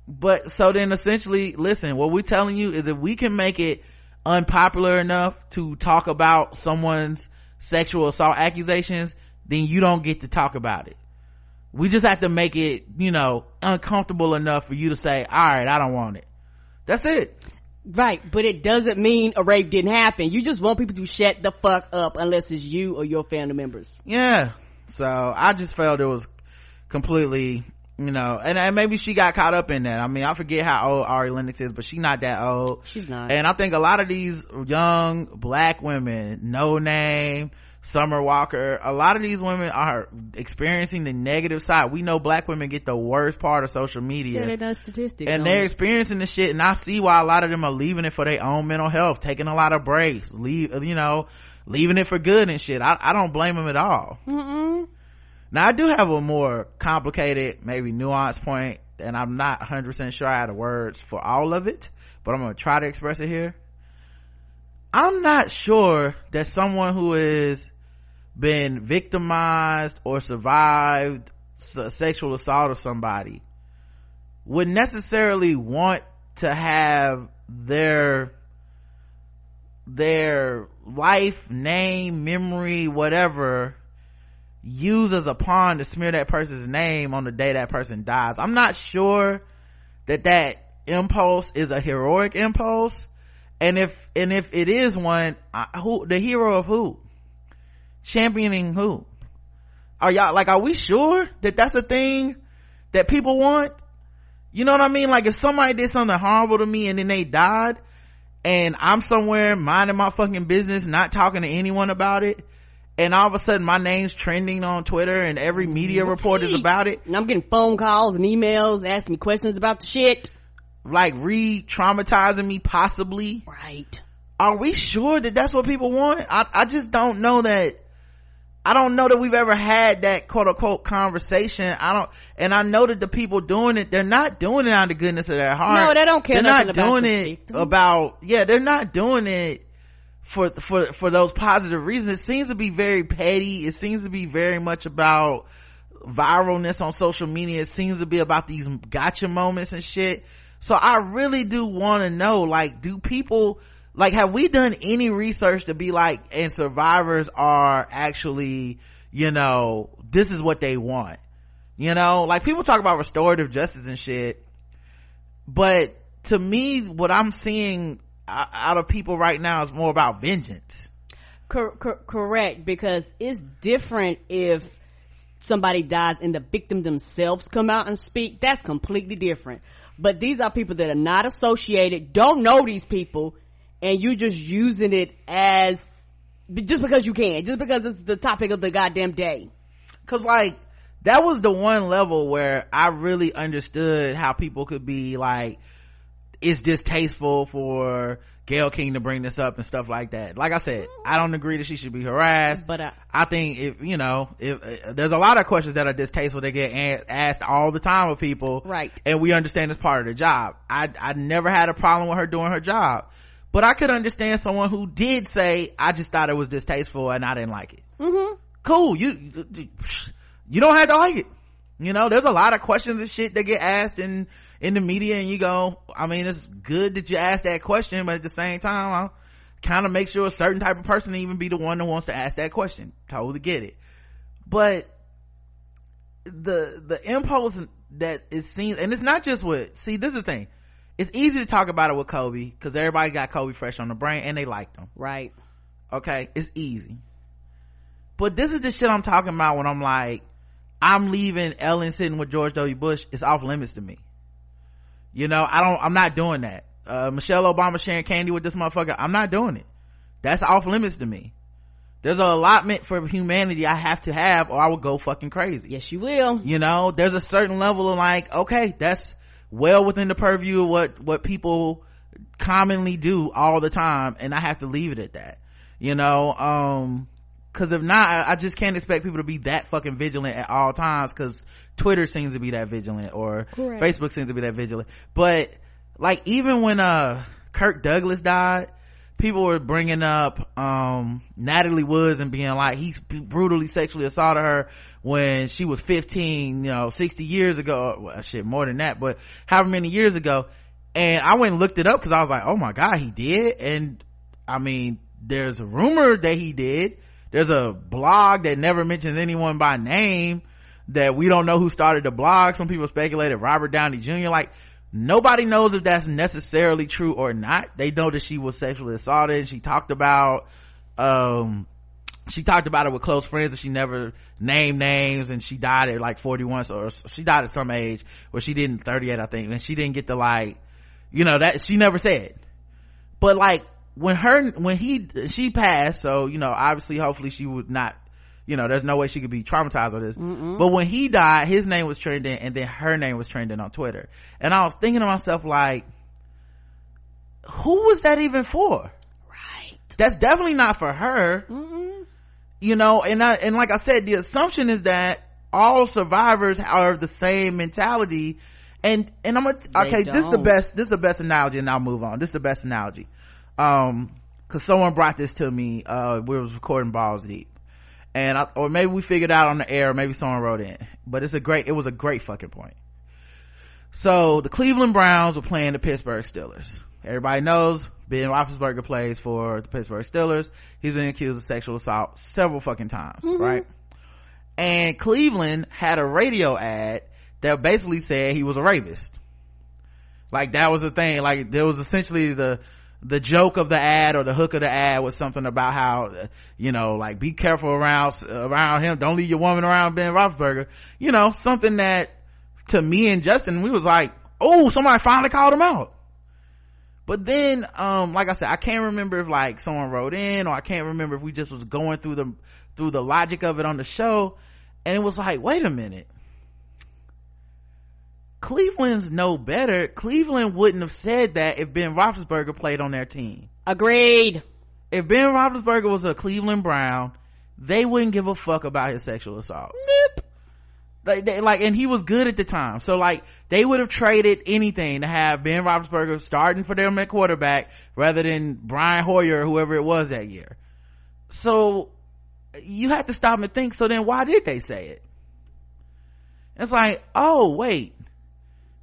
but so then essentially, listen, what we're telling you is if we can make it unpopular enough to talk about someone's sexual assault accusations, then you don't get to talk about it. We just have to make it, you know, uncomfortable enough for you to say, all right, I don't want it. That's it. Right, but it doesn't mean a rape didn't happen. You just want people to shut the fuck up unless it's you or your family members. Yeah. So I just felt it was completely, you know, and, and maybe she got caught up in that. I mean, I forget how old Ari Lennox is, but she's not that old. She's not. And I think a lot of these young black women, No Name, Summer Walker, a lot of these women are experiencing the negative side. We know black women get the worst part of social media yeah, they statistics. and they're it. experiencing the shit and i see why a lot of them are leaving it for their own mental health taking a lot of breaks leave you know leaving it for good and shit i, I don't blame them at all Mm-mm. Now i do have a more complicated maybe nuanced point and i'm not 100% sure i have the words for all of it but i'm gonna try to express it here. I'm not sure that someone who has been victimized or survived sexual assault of somebody would necessarily want to have their their life name memory whatever used as a pawn to smear that person's name on the day that person dies. I'm not sure that that impulse is a heroic impulse. And if and if it is one I, who the hero of who? Championing who? Are y'all like are we sure that that's a thing that people want? You know what i mean? Like if somebody did something horrible to me and then they died and i'm somewhere minding my fucking business not talking to anyone about it and all of a sudden my name's trending on twitter and every media report is about it. And I'm getting phone calls and emails asking me questions about the shit. like re-traumatizing me possibly. Right. are we sure that that's what people want? I, I just don't know that. I don't know that we've ever had that quote unquote conversation. I don't and i know that the people doing it they're not doing it out of the goodness of their heart. No, they don't care they're not doing it victim. about yeah they're not doing it for for for those positive reasons. It seems to be very petty. It seems to be very much about viralness on social media. It seems to be about these gotcha moments and shit. So i really do want to know like do people like have we done any research to be like and survivors are actually you know this is what they want? You know like people talk about restorative justice and shit but to me what i'm seeing out of people right now is more about vengeance Cor- cor- correct, because it's different if somebody dies and the victim themselves come out and speak. That's completely different. But these are people that are not associated, don't know these people, and you're just using it as just because you can, just because it's the topic of the goddamn day. Cause like, that was the one level where I really understood how people could be like, it's distasteful for Gayle King to bring this up and stuff like that. Like I said, I don't agree that she should be harassed. But, uh, I think if, you know, if, uh, there's a lot of questions that are distasteful that get a- asked all the time of people. Right. And we understand it's part of the job. I, I never had a problem with her doing her job. But I could understand someone who did say, I just thought it was distasteful and I didn't like it. Mm-hmm. Cool. You, you don't have to like it. You know, there's a lot of questions and shit that get asked in, in the media and you go, I mean, it's good that you ask that question, but at the same time, I'll kind of make sure a certain type of person even be the one that wants to ask that question. Totally get it. But the, the impulse that it seems, and it's not just with, see, this is the thing. It's easy to talk about it with Kobe because everybody got Kobe fresh on the brain and they liked him. Right. Okay. It's easy. But this is the shit I'm talking about when I'm like, I'm leaving Ellen sitting with George W. Bush. It's off limits to me. You know, I don't, I'm not doing that. Uh, Michelle Obama sharing candy with this motherfucker. I'm not doing it. That's off limits to me. There's an allotment for humanity I have to have or I will go fucking crazy. Yes, you will. You know, there's a certain level of like, okay, that's well within the purview of what, what people commonly do all the time and I have to leave it at that. You know, um, cause if not, I, I just can't expect people to be that fucking vigilant at all times cause Twitter seems to be that vigilant or Correct. Facebook seems to be that vigilant. But like even when, uh, Kirk Douglas died, people were bringing up, um, Natalie Woods and being like, he brutally sexually assaulted her when she was 15, you know, 60 years ago. Well, shit, more than that, but however many years ago. And I went and looked it up cause I was like, oh my God, he did. And I mean, there's a rumor that he did. There's a blog that never mentions anyone by name that we don't know who started the blog. Some people speculated Robert Downey Jr. Like, nobody knows if that's necessarily true or not. They know that she was sexually assaulted. She talked about, um, she talked about it with close friends and she never named names and she died at like 41 so she died at some age where she didn't 38 i think and she didn't get to like you know that she never said but like when her when he she passed so you know obviously hopefully she would not you know there's no way she could be traumatized with this. Mm-mm. but when he died his name was trending and then her name was trending on twitter. And i was thinking to myself like who was that even for? Right. that's definitely not for her. Mm-mm. you know and I, and like i said the assumption is that all survivors are of the same mentality. And and i'm gonna okay this is the best this is the best analogy and i'll move on. This is the best analogy. Um because someone brought this to me uh we was recording balls deep and I, or maybe we figured out on the air or maybe someone wrote in but it's a great it was a great fucking point so the Cleveland Browns were playing the Pittsburgh Steelers. Everybody knows Ben Roethlisberger plays for the Pittsburgh Steelers. He's been accused of sexual assault several fucking times, mm-hmm. right? And Cleveland had a radio ad that basically said he was a rapist. Like that was the thing. Like there was essentially the the joke of the ad or the hook of the ad was something about how you know like be careful around around him. Don't leave your woman around Ben Roethlisberger. You know something that to me and Justin we was like, oh, somebody finally called him out. But then, um, like I said, I can't remember if like someone wrote in or I can't remember if we just was going through the, through the logic of it on the show. And it was like, wait a minute. Cleveland's no better. Cleveland wouldn't have said that if Ben Roethlisberger played on their team. Agreed. If Ben Roethlisberger was a Cleveland Brown, they wouldn't give a fuck about his sexual assault. Nope. Like, they, like, and he was good at the time. So like, they would have traded anything to have Ben Roethlisberger starting for them at quarterback rather than Brian Hoyer or whoever it was that year. So, you have to stop and think, so then why did they say it? It's like, oh wait,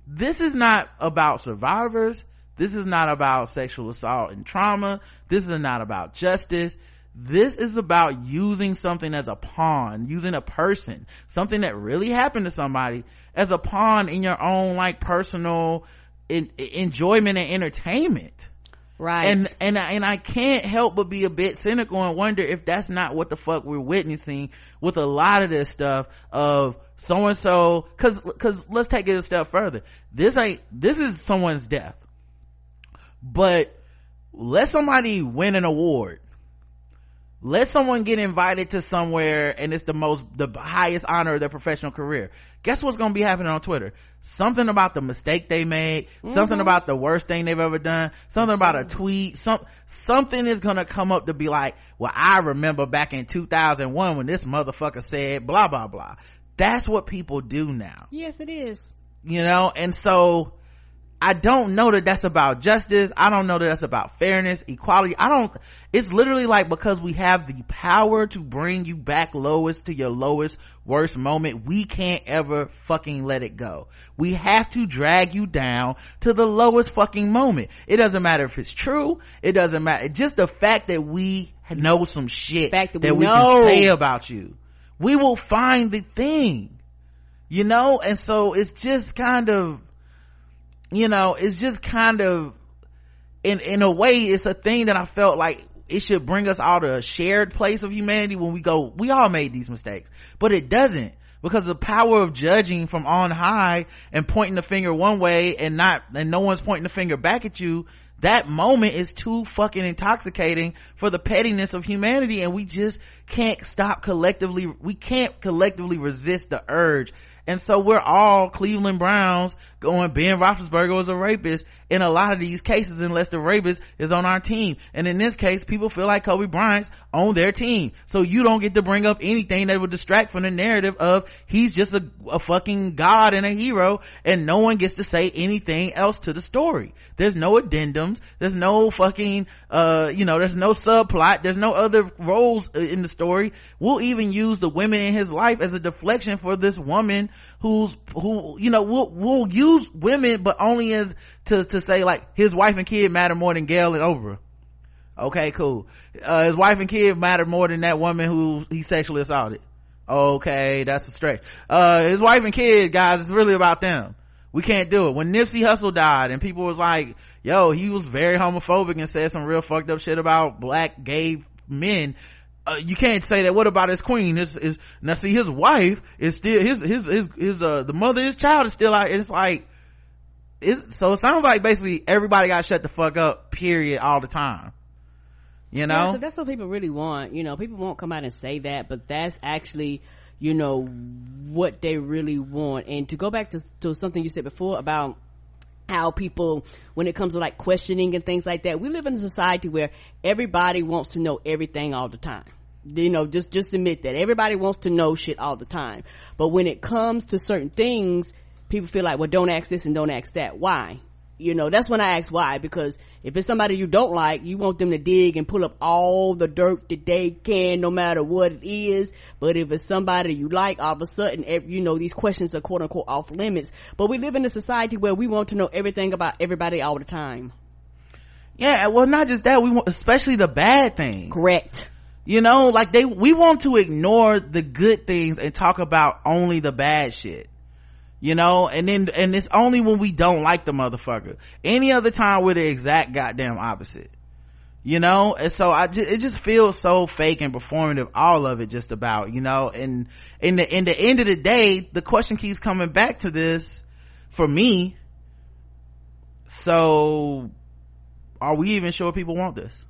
this is not about survivors. This is not about sexual assault and trauma. This is not about justice. This is about using something as a pawn, using a person, something that really happened to somebody as a pawn in your own like personal in, enjoyment and entertainment. Right. And, and, I- and I can't help but be a bit cynical and wonder if that's not what the fuck we're witnessing with a lot of this stuff of so and so, cause, cause let's take it a step further. This ain't, this is someone's death. But let somebody win an award. let someone get invited to somewhere and it's the most the highest honor of their professional career guess what's gonna be happening on twitter something about the mistake they made mm-hmm. something about the worst thing they've ever done something about a tweet some something is gonna come up to be like well i remember back in 2001 when this motherfucker said blah blah blah that's what people do now yes it is you know and so I don't know that that's about justice. I don't know that that's about fairness, equality. I don't, it's literally like because we have the power to bring you back lowest to your lowest, worst moment, we can't ever fucking let it go. We have to drag you down to the lowest fucking moment. It doesn't matter if it's true. It doesn't matter. Just the fact that we know some shit that, that, we, we can say about you. We will find the thing, you know? And so it's just kind of, you know it's just kind of in in a way it's a thing that i felt like it should bring us all to a shared place of humanity when we go we all made these mistakes but it doesn't because the power of judging from on high and pointing the finger one way and not and no one's pointing the finger back at you that moment is too fucking intoxicating for the pettiness of humanity and we just can't stop collectively we can't collectively resist the urge and so we're all Cleveland Browns going Ben Roethlisberger was a rapist in a lot of these cases unless the rapist is on our team. And in this case, people feel like Kobe Bryant's on their team. So you don't get to bring up anything that would distract from the narrative of he's just a, a fucking god and a hero and no one gets to say anything else to the story. There's no addendums. There's no fucking, uh, you know, there's no subplot. There's no other roles in the story. We'll even use the women in his life as a deflection for this woman who's who you know we'll we'll use women but only as to to say like his wife and kid matter more than gayle and oprah okay cool uh, his wife and kid matter more than that woman who he sexually assaulted okay that's a stretch uh, his wife and kid guys it's really about them we can't do it when nipsey hussle died and people was like yo he was very homophobic and said some real fucked up shit about black gay men uh, you can't say that. What about his queen? Is is now see his wife is still his his his his uh the mother his child is still out. It's like it's so it sounds like basically everybody got shut the fuck up. Period. All the time. You know, yeah, that's what people really want. You know, people won't come out and say that, but that's actually you know what they really want. And to go back to to something you said before about how people when it comes to like questioning and things like that we live in a society where everybody wants to know everything all the time. You know just just admit that. Everybody wants to know shit all the time. But when it comes to certain things people feel like well don't ask this and don't ask that. Why you know that's when i ask why because if it's somebody you don't like you want them to dig and pull up all the dirt that they can no matter what it is. But if it's somebody you like all of a sudden eh, you know these questions are quote unquote off limits. But we live in a society where we want to know everything about everybody all the time. Yeah well not just that we want especially the bad things. Correct. You know like they we want to ignore the good things and talk about only the bad shit you know and then and it's only when we don't like the motherfucker. Any other time we're the exact goddamn opposite. You know and so i just it just feels so fake and performative all of it just about you know and in the in the end of the day the question keeps coming back to this for me. So are we even sure people want this?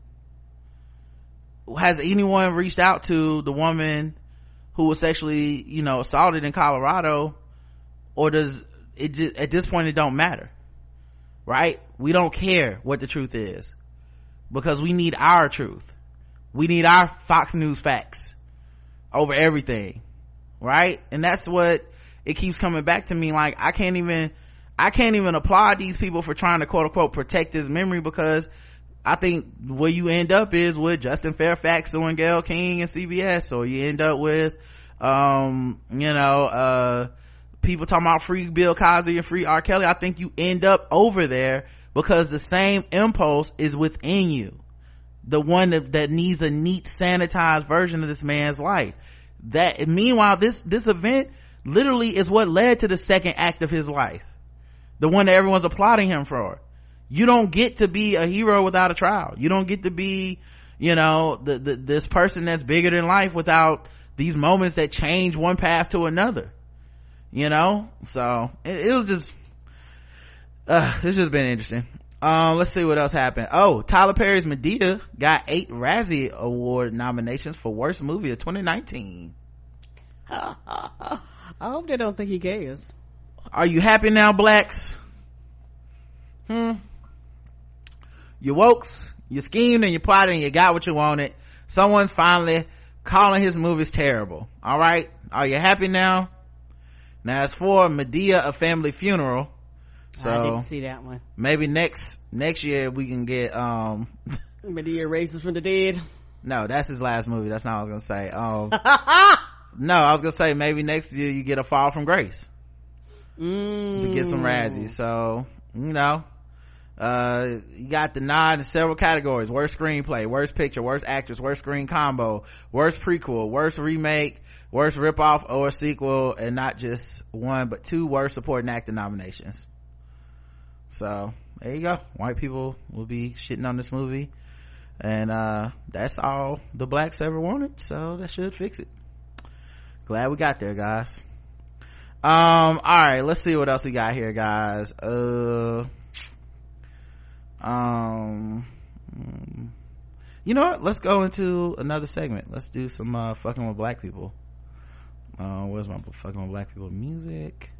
Has anyone reached out to the woman who was sexually you know assaulted in colorado or does it just at this point it don't matter right? We don't care what the truth is because we need our truth. We need our fox news facts over everything right? And that's what it keeps coming back to me. Like i can't even i can't even applaud these people for trying to quote unquote protect his memory because I think where you end up is with Justin Fairfax doing Gayle King and CBS, or you end up with, um, you know, uh, people talking about free Bill Cosby and free R. Kelly, I think you end up over there because the same impulse is within you. The one that, that needs a neat sanitized version of this man's life. That, meanwhile, this, this event literally is what led to the second act of his life. The one that everyone's applauding him for. You don't get to be a hero without a trial. You don't get to be, you know, the, the, this person that's bigger than life without these moments that change one path to another you know so it, it was just uh it's just been interesting Um, let's see what else happened. Oh, Tyler Perry's Madea got eight Razzie Award nominations for worst movie of 2019. I hope they don't think he cares. Are you happy now, blacks? Hmm. You wokes, you schemed and you plotted and you got what you wanted. Someone's finally calling his movies terrible. All right. Are you happy now? Now as for Madea, a family funeral. So I didn't see that one. maybe next, next year we can get, um, Madea raises from the dead. no, that's his last movie. That's not what I was gonna say. Um, no, I was gonna say maybe next year you get a fall from grace. Mm. to get some Razzies. So, you know, uh, you got the nod in several categories. Worst screenplay, worst picture, worst actress, worst screen combo, worst prequel, worst remake, worst ripoff or sequel, and not just one, but two worst supporting actor nominations. So, there you go. White people will be shitting on this movie. And, uh, that's all the blacks ever wanted. So that should fix it. Glad we got there, guys um all right let's see what else we got here guys uh um mm, you know what let's go into another segment let's do some uh fucking with black people uh where's my fucking black people music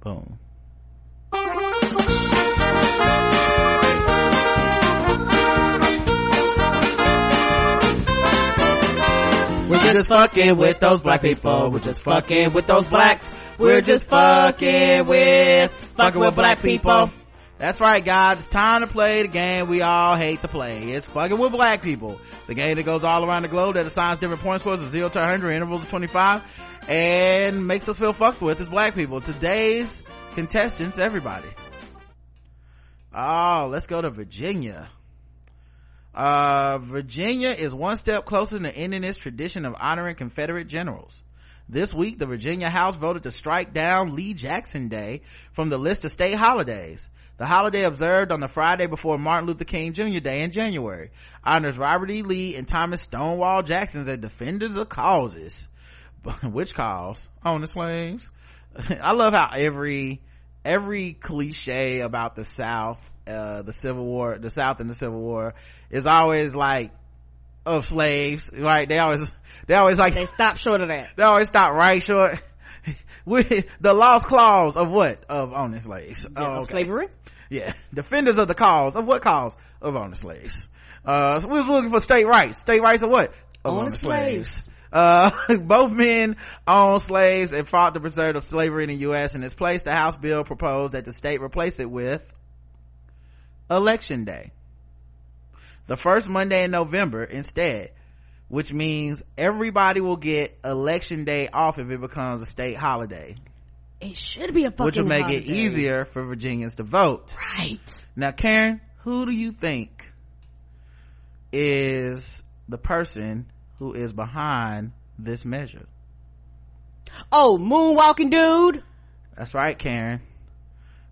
boom We're just fucking with those black people. We're just fucking with those blacks. We're just fucking with, fucking with black people. That's right, guys. It's time to play the game we all hate to play. It's fucking with black people. The game that goes all around the globe that assigns different point scores of 0 to 100 intervals of 25 and makes us feel fucked with as black people. Today's contestants, everybody. Oh, let's go to Virginia. Uh, Virginia is one step closer to ending its tradition of honoring Confederate generals. This week, the Virginia House voted to strike down Lee Jackson Day from the list of state holidays. The holiday observed on the Friday before Martin Luther King Jr. Day in January honors Robert E. Lee and Thomas Stonewall Jackson as defenders of causes. Which cause? Own the slaves. I love how every, every cliche about the South uh, the civil war the south and the civil war is always like of slaves right they always they always like They stop short of that. they always stop right short with the lost clause of what of owning slaves Yeah, oh, of okay. Slavery. Yeah. Defenders of the cause. Of what cause? Of owning slaves. Uh so we was looking for state rights. State rights of what? Of Owning owning slaves. uh both men owned slaves and fought to preserve the slavery in the u.s in its place. The house bill proposed that the state replace it with election day. The first monday in november instead which means everybody will get election day off if it becomes a state holiday It should be a fucking which would make it easier for virginians to vote Right. now karen who do you think is the person who is behind this measure Oh, moonwalking dude. that's right karen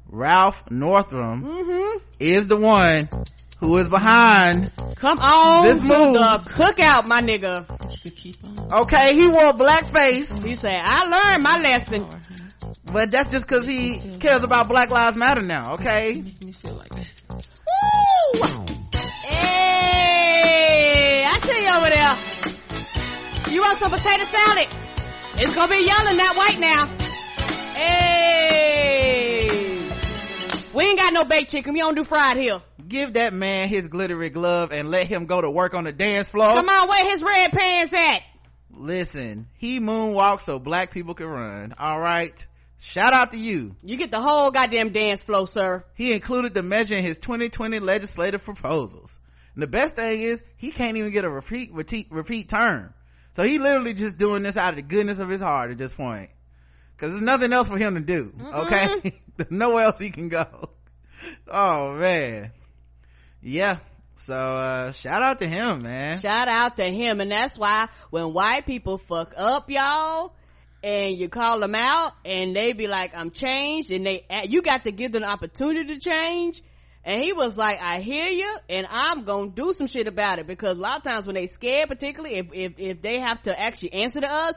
ralph northam Mm-hmm. is the one who is behind Come on This to move- the cookout, my nigga. okay he wore blackface He said, I learned my lesson. But that's just because he cares about black lives matter now okay Woo! Hey, I see you over there. You want some potato salad? It's gonna be yellow, not white now. Hey, we ain't got no baked chicken. We don't do fried here. give that man his glittery glove and let him go to work on the dance floor Come on, where his red pants at? listen he moonwalks so black people can run all right shout out to you. You get the whole goddamn dance floor, sir. he included the measure in his 2020 legislative proposals. And the best thing is he can't even get a repeat repeat repeat term. So he literally just doing this out of the goodness of his heart at this point. Because there's nothing else for him to do okay? There's nowhere else he can go. Oh man. Yeah. So uh shout out to him man. Shout out to him, and that's why when white people fuck up, y'all, and you call them out, and they be like, "I'm changed," and they, you got to give them an opportunity to change. And he was like, "I hear you, and I'm gonna do some shit about it." Because a lot of times when they scared, particularly if if if they have to actually answer to us,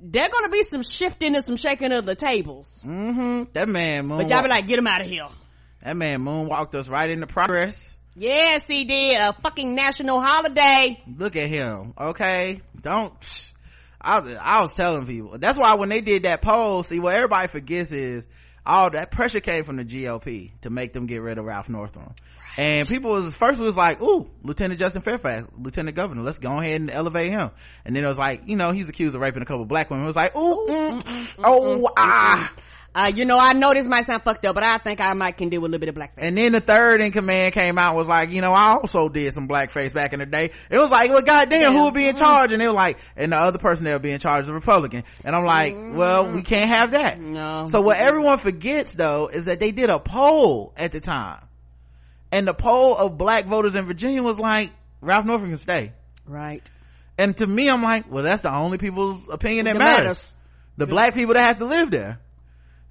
they're gonna be some shifting and some shaking of the tables. mm-hmm that man But y'all be like, "Get him out of here." That man moonwalked us right into progress. Yes, he did. A fucking national holiday. Look at him. Okay. Don't, I was, I was telling people. That's why when they did that poll, see what everybody forgets is all that pressure came from the GOP to make them get rid of Ralph Northam. And people was first was like, "Ooh, Lieutenant Justin Fairfax, Lieutenant Governor, let's go ahead and elevate him." And then it was like, you know, he's accused of raping a couple black women. It was like, "Ooh, mm, mm, mm, oh, mm, ah." Uh, you know, I know this might sound fucked up, but I think I might can do a little bit of blackface. And then the third in command came out was like, you know, I also did some blackface back in the day. It was like, well, goddamn, yeah. who would be in charge? And they were like, and the other person that would be in charge is a Republican. And I'm like, mm-hmm. well, we can't have that. No. So what everyone forgets though is that they did a poll at the time. And the poll of black voters in Virginia was like, Ralph Northam can stay. Right. And to me, I'm like, well, that's the only people's opinion that matters. matters. The black people that have to live there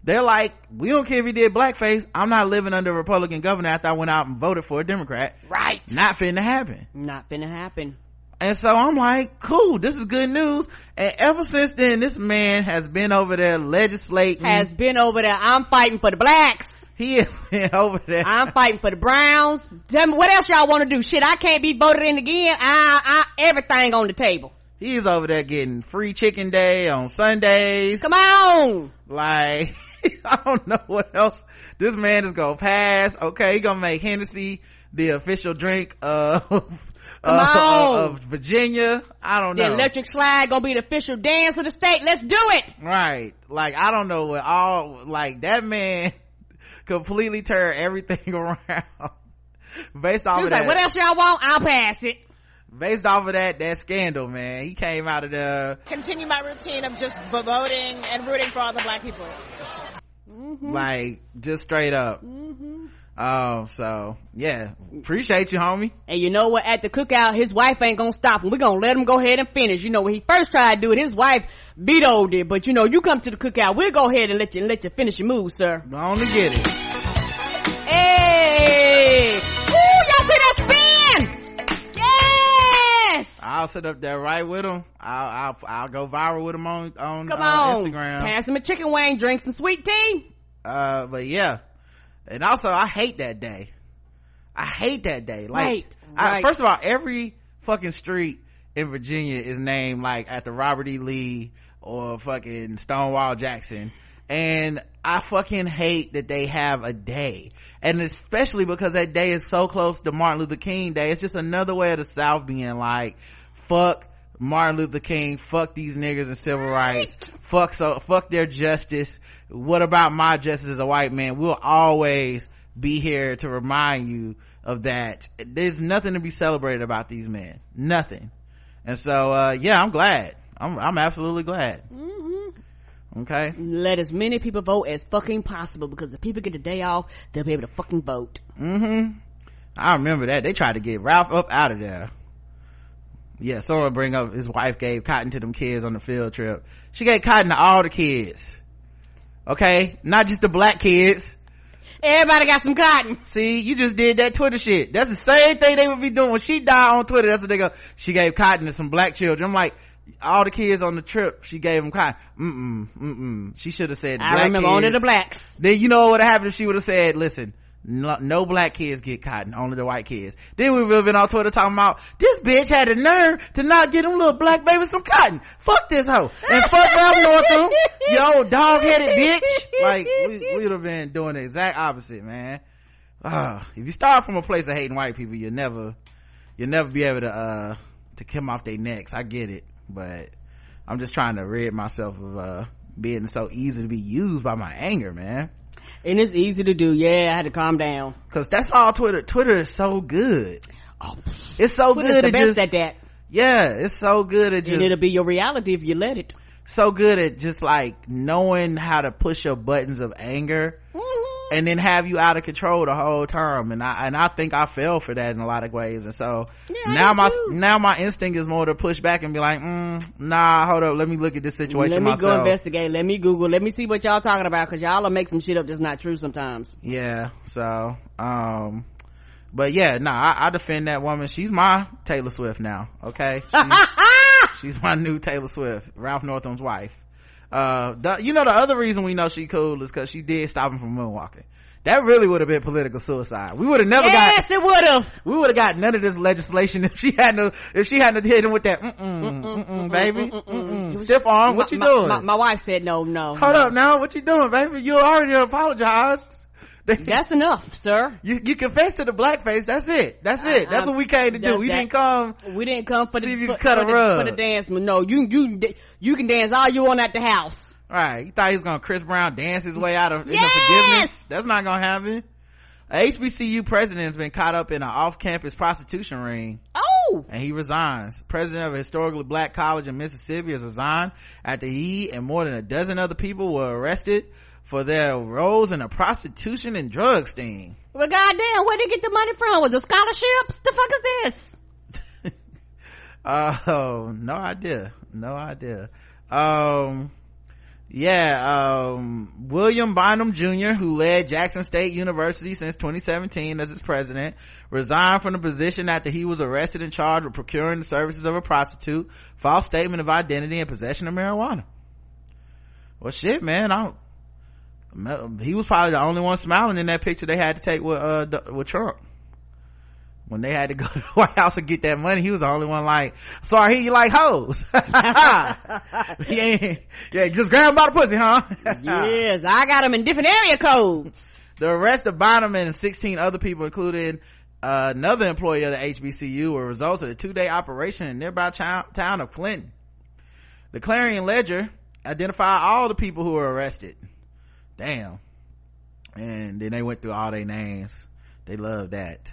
they're like, we don't care if he did blackface. I'm not living under a Republican governor after I went out and voted for a Democrat. Right. Not finna happen. Not finna happen. And so I'm like, cool, this is good news. And ever since then, this man has been over there legislating. Has been over there. I'm fighting for the blacks. He has been over there. I'm fighting for the Browns. Tell me what else y'all want to do? Shit, I can't be voted in again. I, I, everything on the table. He's over there getting free chicken day on Sundays. Come on. Like, I don't know what else this man is gonna pass. Okay, he gonna make Hennessy the official drink of uh, of Virginia. I don't know. The electric slide gonna be the official dance of the state. Let's do it. Right. Like I don't know what all like that man completely turned everything around based off he was of like, that. What else y'all want? I'll pass it based off of that that scandal man. He came out of the continue my routine of just voting and rooting for all the black people. Mm-hmm. like just straight up. Mm-hmm. um so yeah. Appreciate you homie. And you know what? At the cookout his wife ain't gonna stop him. We're gonna let him go ahead and finish. You know when he first tried to do it his wife vetoed it. But you know you come to the cookout we'll go ahead and let you let you finish your move sir. I only get it. Hey I'll sit up there right with him. I'll, I'll, I'll go viral with him on, on, Come uh, on. Instagram. Pass him a chicken wing, drink some sweet tea. Uh, but yeah. And also, I hate that day. I hate that day. Like, right, I, right. first of all, every fucking street in Virginia is named like after Robert E. Lee or fucking Stonewall Jackson. And I fucking hate that they have a day. And especially because that day is so close to Martin Luther King Day. It's just another way of the South being like, fuck Martin Luther King, fuck these niggers and civil rights, fuck so, fuck their justice. What about my justice as a white man? We'll always be here to remind you of that. There's nothing to be celebrated about these men. Nothing. And so, uh, yeah, I'm glad. I'm, I'm absolutely glad. Mm-hmm. Okay. Let as many people vote as fucking possible because if people get the day off, they'll be able to fucking vote. Mm-hmm. I remember that. They tried to get Ralph up out of there. Yeah someone bring up his wife gave cotton to them kids on the field trip. She gave cotton to all the kids. Okay? Not just the black kids. Everybody got some cotton. See you just did that twitter shit. That's the same thing they would be doing. When she died on twitter that's what they go she gave cotton to some black children. I'm like all the kids on the trip she gave them cotton mm-mm mm-mm she should have said i remember kids. only the blacks then you know what would have happened if she would have said listen no, no, black kids get cotton, only the white kids. Then we would have been on Twitter talking about, this bitch had a nerve to not get them little black babies some cotton. Fuck this hoe. And fuck Ralph Northam, yo dog-headed bitch. Like, we, would have been doing the exact opposite, man. Uh, if you start from a place of hating white people, you'll never, you'll never be able to, uh, to come off their necks. I get it, but I'm just trying to rid myself of, uh, being so easy to be used by my anger, man. And it's easy to do. Yeah i had to calm down. Because that's all twitter twitter is so good. Oh it's so Twitter's good the best just, at that. Yeah it's so good at just and it'll be your reality if you let it. So good at just like knowing how to push your buttons of anger. Mm-hmm. And then have you out of control the whole time. And i and i think i fell for that in a lot of ways. And so yeah, now my too. now my instinct is more to push back and be like mm, nah hold up. Let me look at this situation let me myself. go investigate. Let me google. Let me see what y'all talking about because y'all will make some shit up that's not true sometimes. Yeah so um but yeah nah I, I defend that woman. She's my taylor swift now okay? She's, she's my new taylor swift ralph northam's wife uh the, you know the other reason we know she cool is because she did stop him from moonwalking that really would have been political suicide. We would have never yes, got. Yes, it would have. We would have got none of this legislation if she hadn't. If she hadn't hit him with that, mm-mm, mm-mm, baby, mm-mm. stiff arm. What you my, doing? My, my, wife said no, no. Hold no. up now. What you doing, baby? You already apologized. That's enough, sir. You, you confessed to the blackface. That's it. That's it. That's Uh, what we came to do. We that- didn't come. We didn't come for See if the you for, cut for a the, for the dance. No, you you you can dance all you want at the house. All right. You thought he was gonna Chris Brown dance his way out of Yes! forgiveness? That's not gonna happen. A HBCU president has been caught up in an off-campus prostitution ring. Oh, and he resigns. President of a historically black college in Mississippi has resigned after he and more than a dozen other people were arrested for their roles in a prostitution and drug sting. well, goddamn, where did they get the money from? Was it scholarships? The fuck is this? Oh, no idea. No idea. Um, yeah, um, William Bynum Jr., who led Jackson State University since 2017 as its president, resigned from the position after he was arrested and charged with procuring the services of a prostitute, false statement of identity, and possession of marijuana. Well, shit, man, I don't, he was probably the only one smiling in that picture they had to take with, uh, with Trump when they had to go to the White House and get that money, he was the only one like, sorry, he like hoes. ain't, yeah, just grab him by the pussy, huh? yes, I got them in different area codes. the arrest of Bynum and 16 other people, including uh, another employee of the HBCU, were results of a two-day operation in nearby town, town of Clinton. The Clarion Ledger identified all the people who were arrested. Damn. And then they went through all their names. They love that.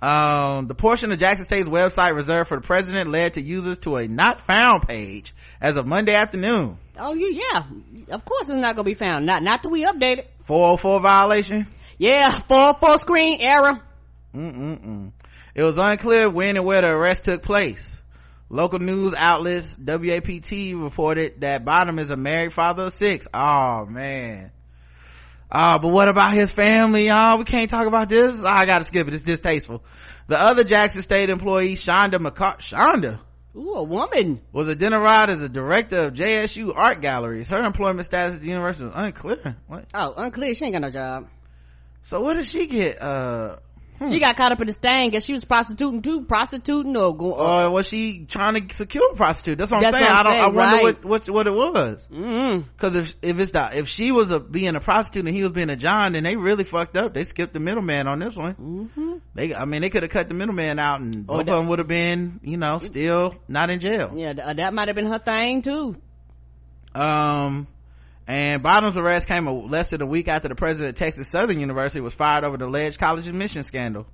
Um, the portion of Jackson State's website reserved for the president led to users to a not found page as of Monday afternoon. Oh, yeah, of course it's not gonna be found. Not not till we update it. 404 violation. Yeah, full full screen error. Mm-mm-mm. It was unclear when and where the arrest took place. Local news outlets WAPT reported that Bottom is a married father of six. Oh man. Oh, but what about his family, y'all? We can't talk about this. Oh, I gotta skip it. It's distasteful. The other Jackson State employee, Shonda McCart, Shonda, Ooh, a woman. was identified as a director of JSU art galleries. Her employment status at the university was unclear. What? Oh, unclear. She ain't got no job. So what did she get? Uh, She got caught up in this thing. Guess she was prostituting too. Prostituting or going. or was she trying to secure a prostitute? That's what I'm That's saying. what I I'm don't. I wonder right. what, what what it was. mm Because if if it's the if she was a being a prostitute and he was being a John, then they really fucked up. They skipped the middleman on this one. Mm-hmm. They, I mean, they could have cut the middleman out, and Or both that- of them would have been, you know, still not in jail. Yeah, that might have been her thing too. Um, and Bottom's arrest came less than a week after the president of Texas Southern University was fired over the alleged college admission scandal.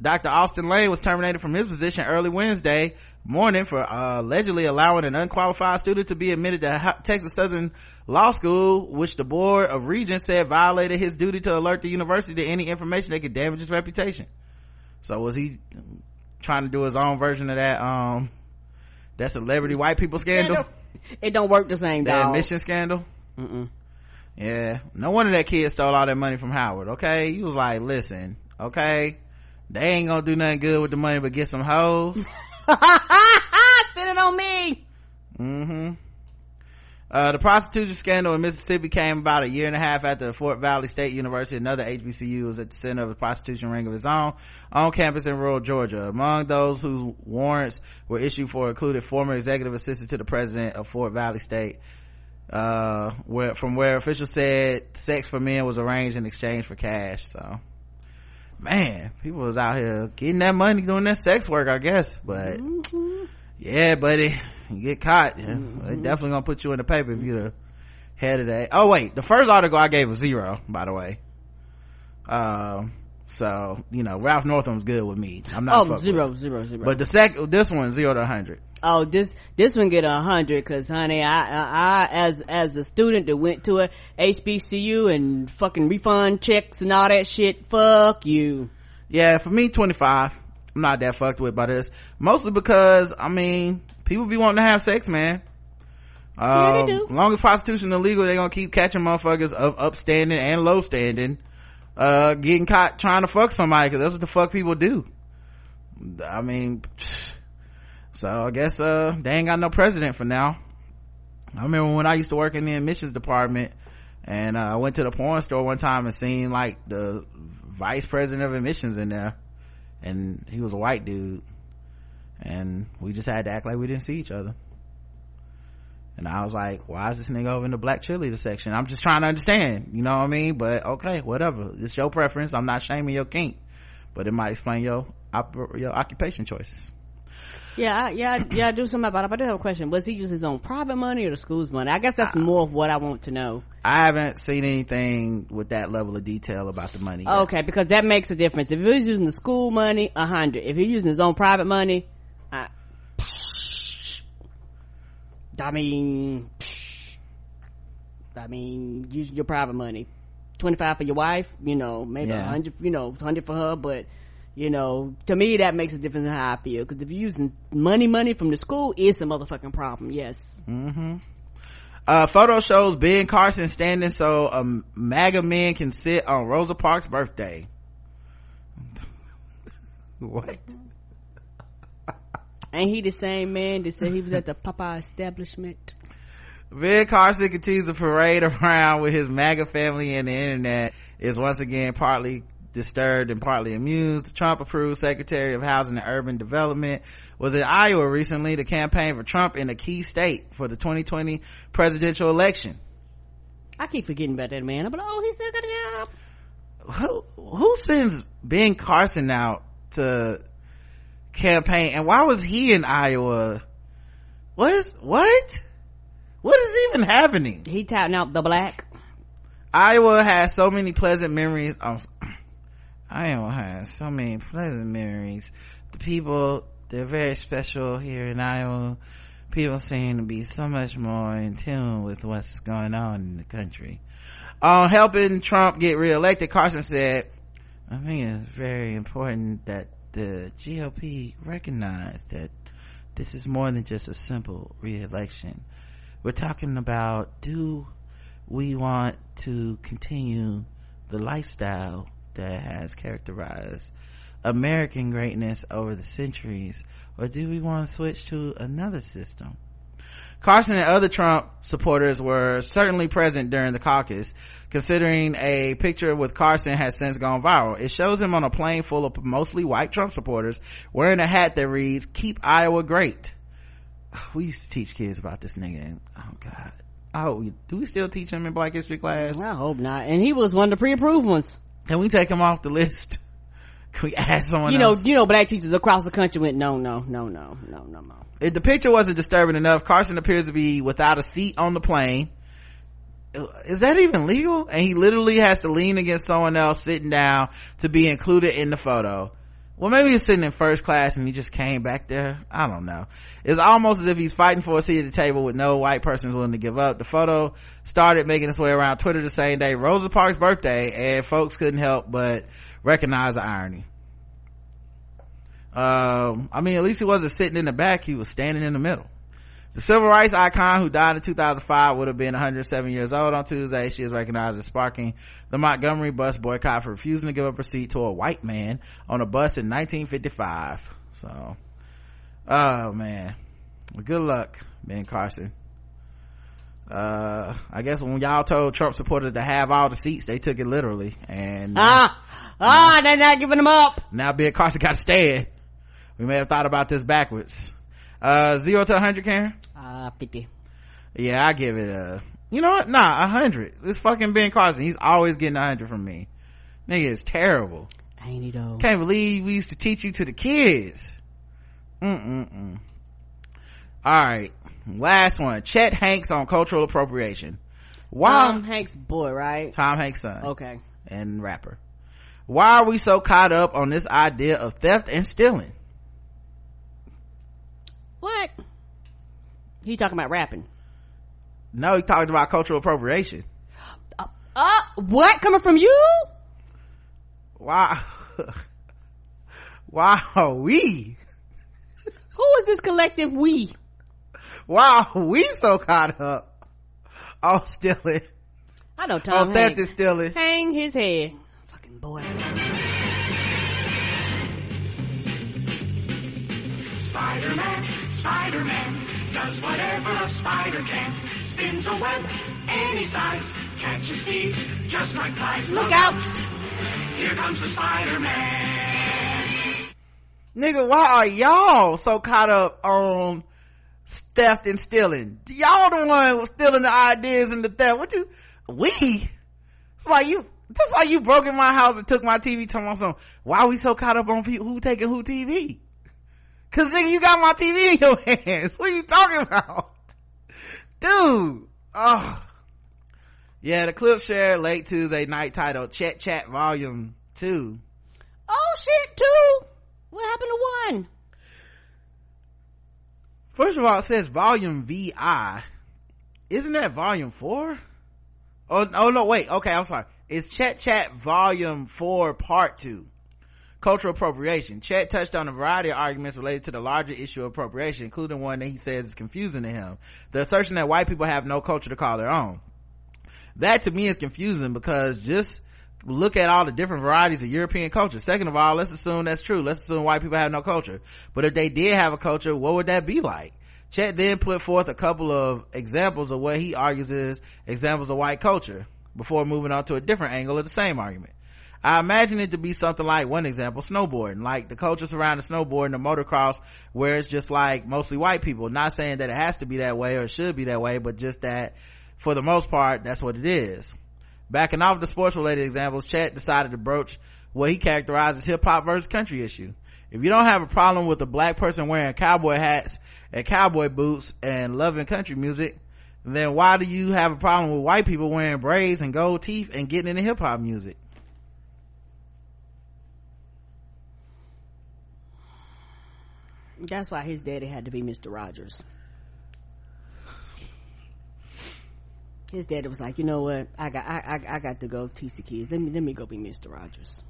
Dr. Austin Lane was terminated from his position early Wednesday morning for uh, allegedly allowing an unqualified student to be admitted to Texas Southern Law School, which the board of regents said violated his duty to alert the university to any information that could damage his reputation. So was he trying to do his own version of that, um, that celebrity white people scandal? It don't work the same, That dog. admission scandal? Mm-mm. Yeah. No wonder that kid stole all that money from Howard, okay? He was like, listen, okay? They ain't gonna do nothing good with the money but get some hoes. Send it on me. mm-hmm. Uh, the prostitution scandal in Mississippi came about a year and a half after the Fort Valley State University, another HBCU, was at the center of a prostitution ring of its own on campus in rural Georgia. Among those whose warrants were issued for included former executive assistant to the president of Fort Valley State, uh, where, from where officials said sex for men was arranged in exchange for cash. So, man, people was out here getting that money doing that sex work, I guess. But yeah, buddy, you get caught. Yeah. They definitely gonna put you in the paper if you're the head of that. Oh wait, the first article I gave was zero, by the way. Um, so you know, Ralph Northam's good with me. I'm not. Oh, with zero, zero. But the second, this one zero to hundred. oh, this this one get a hundred because honey, I, I I as as a student that went to a HBCU and fucking refund checks and all that shit. Fuck you. Yeah, for me, 25. I'm not that fucked with by this. Mostly because, I mean, people be wanting to have sex, man. Yeah, they Um, do. Long as prostitution illegal, they gonna keep catching motherfuckers of upstanding and low standing, uh, getting caught trying to fuck somebody, cause that's what the fuck people do. I mean, so I guess, uh, they ain't got no president for now. I remember when I used to work in the admissions department, And uh, I went to the porn store one time and seen like the vice president of admissions in there, and he was a white dude, and we just had to act like we didn't see each other. And I was like, why is this nigga over in the black cheerleader section? I'm just trying to understand, you know what I mean? But okay, whatever. It's your preference. I'm not shaming your kink, but it might explain your, your occupation choices. Yeah, yeah, yeah. I Do something about it. But I do have a question. Was he using his own private money or the school's money? I guess that's more of what I want to know. I haven't seen anything with that level of detail about the money. Yet. Okay, because that makes a difference. If he was using the school money, a hundred. If he's using his own private money, I, I mean, I mean, using your private money, twenty five for your wife, you know, maybe a yeah. hundred, you know, hundred for her, but you know, to me that makes a difference in how I feel. Because if you're using money, money from the school, it's a motherfucking problem. Yes. Mm-hmm. Uh, photo shows Ben Carson standing so a um, MAGA men can sit on Rosa Parks' birthday. what? Ain't he the same man that said he was at the Popeye establishment? Ben Carson continues to parade around with his MAGA family and the internet is once again partly disturbed and partly amused. The Trump approved Secretary of Housing and Urban Development was in Iowa recently to campaign for Trump in a key state for the 2020 presidential election. I keep forgetting about that man. But oh, he still got a job. Who, who sends Ben Carson out to campaign and why was he in iowa? What is what? What is even happening? He touting out the black. Iowa has so many pleasant memories. Oh, iowa has so many pleasant memories. The people they're very special here in iowa. People seem to be so much more in tune with what's going on in the country. On helping trump get reelected carson said i think it's very important that the GOP recognized that this is more than just a simple re-election. We're talking about do we want to continue the lifestyle that has characterized American greatness over the centuries, or do we want to switch to another system? Carson and other Trump supporters were certainly present during the caucus, considering a picture with Carson has since gone viral. It shows him on a plane full of mostly white Trump supporters wearing a hat that reads, keep Iowa great. We used to teach kids about this nigga. oh God. Oh, do we still teach him in black history class? I hope not. And he was one of the pre-approved ones. Can we take him off the list? Can we ask someone you know, else? You know, black teachers across the country went, no, no, no, no, no, no, no. If the picture wasn't disturbing enough, Carson appears to be without a seat on the plane. Uh, is that even legal? And he literally has to lean against someone else sitting down to be included in the photo. Well, maybe he's sitting in first class and he just came back there. I don't know. It's almost as if he's fighting for a seat at the table with no white person willing to give up. The photo started making its way around Twitter the same day, Rosa Parks' birthday, and folks couldn't help but recognize the irony. Um, I mean, at least he wasn't sitting in the back; he was standing in the middle. The civil rights icon who died in 2005 would have been 107 years old on Tuesday. She is recognized as sparking the Montgomery bus boycott for refusing to give up her seat to a white man on a bus in 1955. So, oh man, good luck, Ben Carson. Uh, I guess when y'all told Trump supporters to have all the seats, they took it literally. And ah, ah, they're not giving them up. Now Ben Carson got to stand. We may have thought about this backwards. Uh, zero to 100, Karen? Uh, 50. Yeah, I give it a, you know what? Nah, 100. This fucking Ben Carson, he's always getting 100 from me. Nigga is terrible. Ain't he though? Can't believe we used to teach you to the kids. Mm-mm-mm. Alright. Last one. Chet Hanks on cultural appropriation. Why? Tom Hanks' boy, right? Tom Hanks' son. Okay. And rapper. Why are we so caught up on this idea of theft and stealing? What? He talking about rapping. No, he talking about cultural appropriation. Uh, uh what? Coming from you? Wow. wow, we. Who is this collective we? Wow, we so caught up. Oh, stealing. I know Tom. Oh, theft is stealing. Hang his head. Fucking boy. Spider-Man Spider-Man does whatever a spider can. Spins a web any size, catches feet, just like flies. Look out! Here comes the Spider-Man. Nigga, why are y'all so caught up on theft and stealing? Y'all the one stealing the ideas and the theft. What you, we? It's like you, just like you broke in my house and took my TV, told my son, why are we so caught up on people who taking who TV? Cause nigga, you got my TV in your hands. What are you talking about? Dude. Oh. Yeah, the clip shared late Tuesday night titled Chat Chat Volume 2. Oh shit, two! What happened to one? First of all, it says Volume VI. Isn't that Volume 4? Oh, oh no, wait. Okay, I'm sorry. It's Chat Chat Volume 4 Part 2. Cultural appropriation. Chet touched on a variety of arguments related to the larger issue of appropriation, including one that he says is confusing to him. The assertion that white people have no culture to call their own. That to me is confusing because just look at all the different varieties of European culture. Second of all, let's assume that's true. Let's assume white people have no culture. But if they did have a culture, what would that be like? Chet then put forth a couple of examples of what he argues is examples of white culture before moving on to a different angle of the same argument. I imagine it to be something like one example, snowboarding, like the culture surrounding snowboarding the motocross, where it's just like mostly white people. Not saying that it has to be that way or it should be that way, but just that for the most part, that's what it is. Backing off the sports related examples, Chet decided to broach what he characterized as hip hop versus country issue. If you don't have a problem with a black person wearing cowboy hats and cowboy boots and loving country music, then why do you have a problem with white people wearing braids and gold teeth and getting into hip hop music? That's why his daddy had to be Mr. Rogers. His daddy was like, you know what? I got, I, I, I got to go teach the kids. Let me, let me go be Mr. Rogers.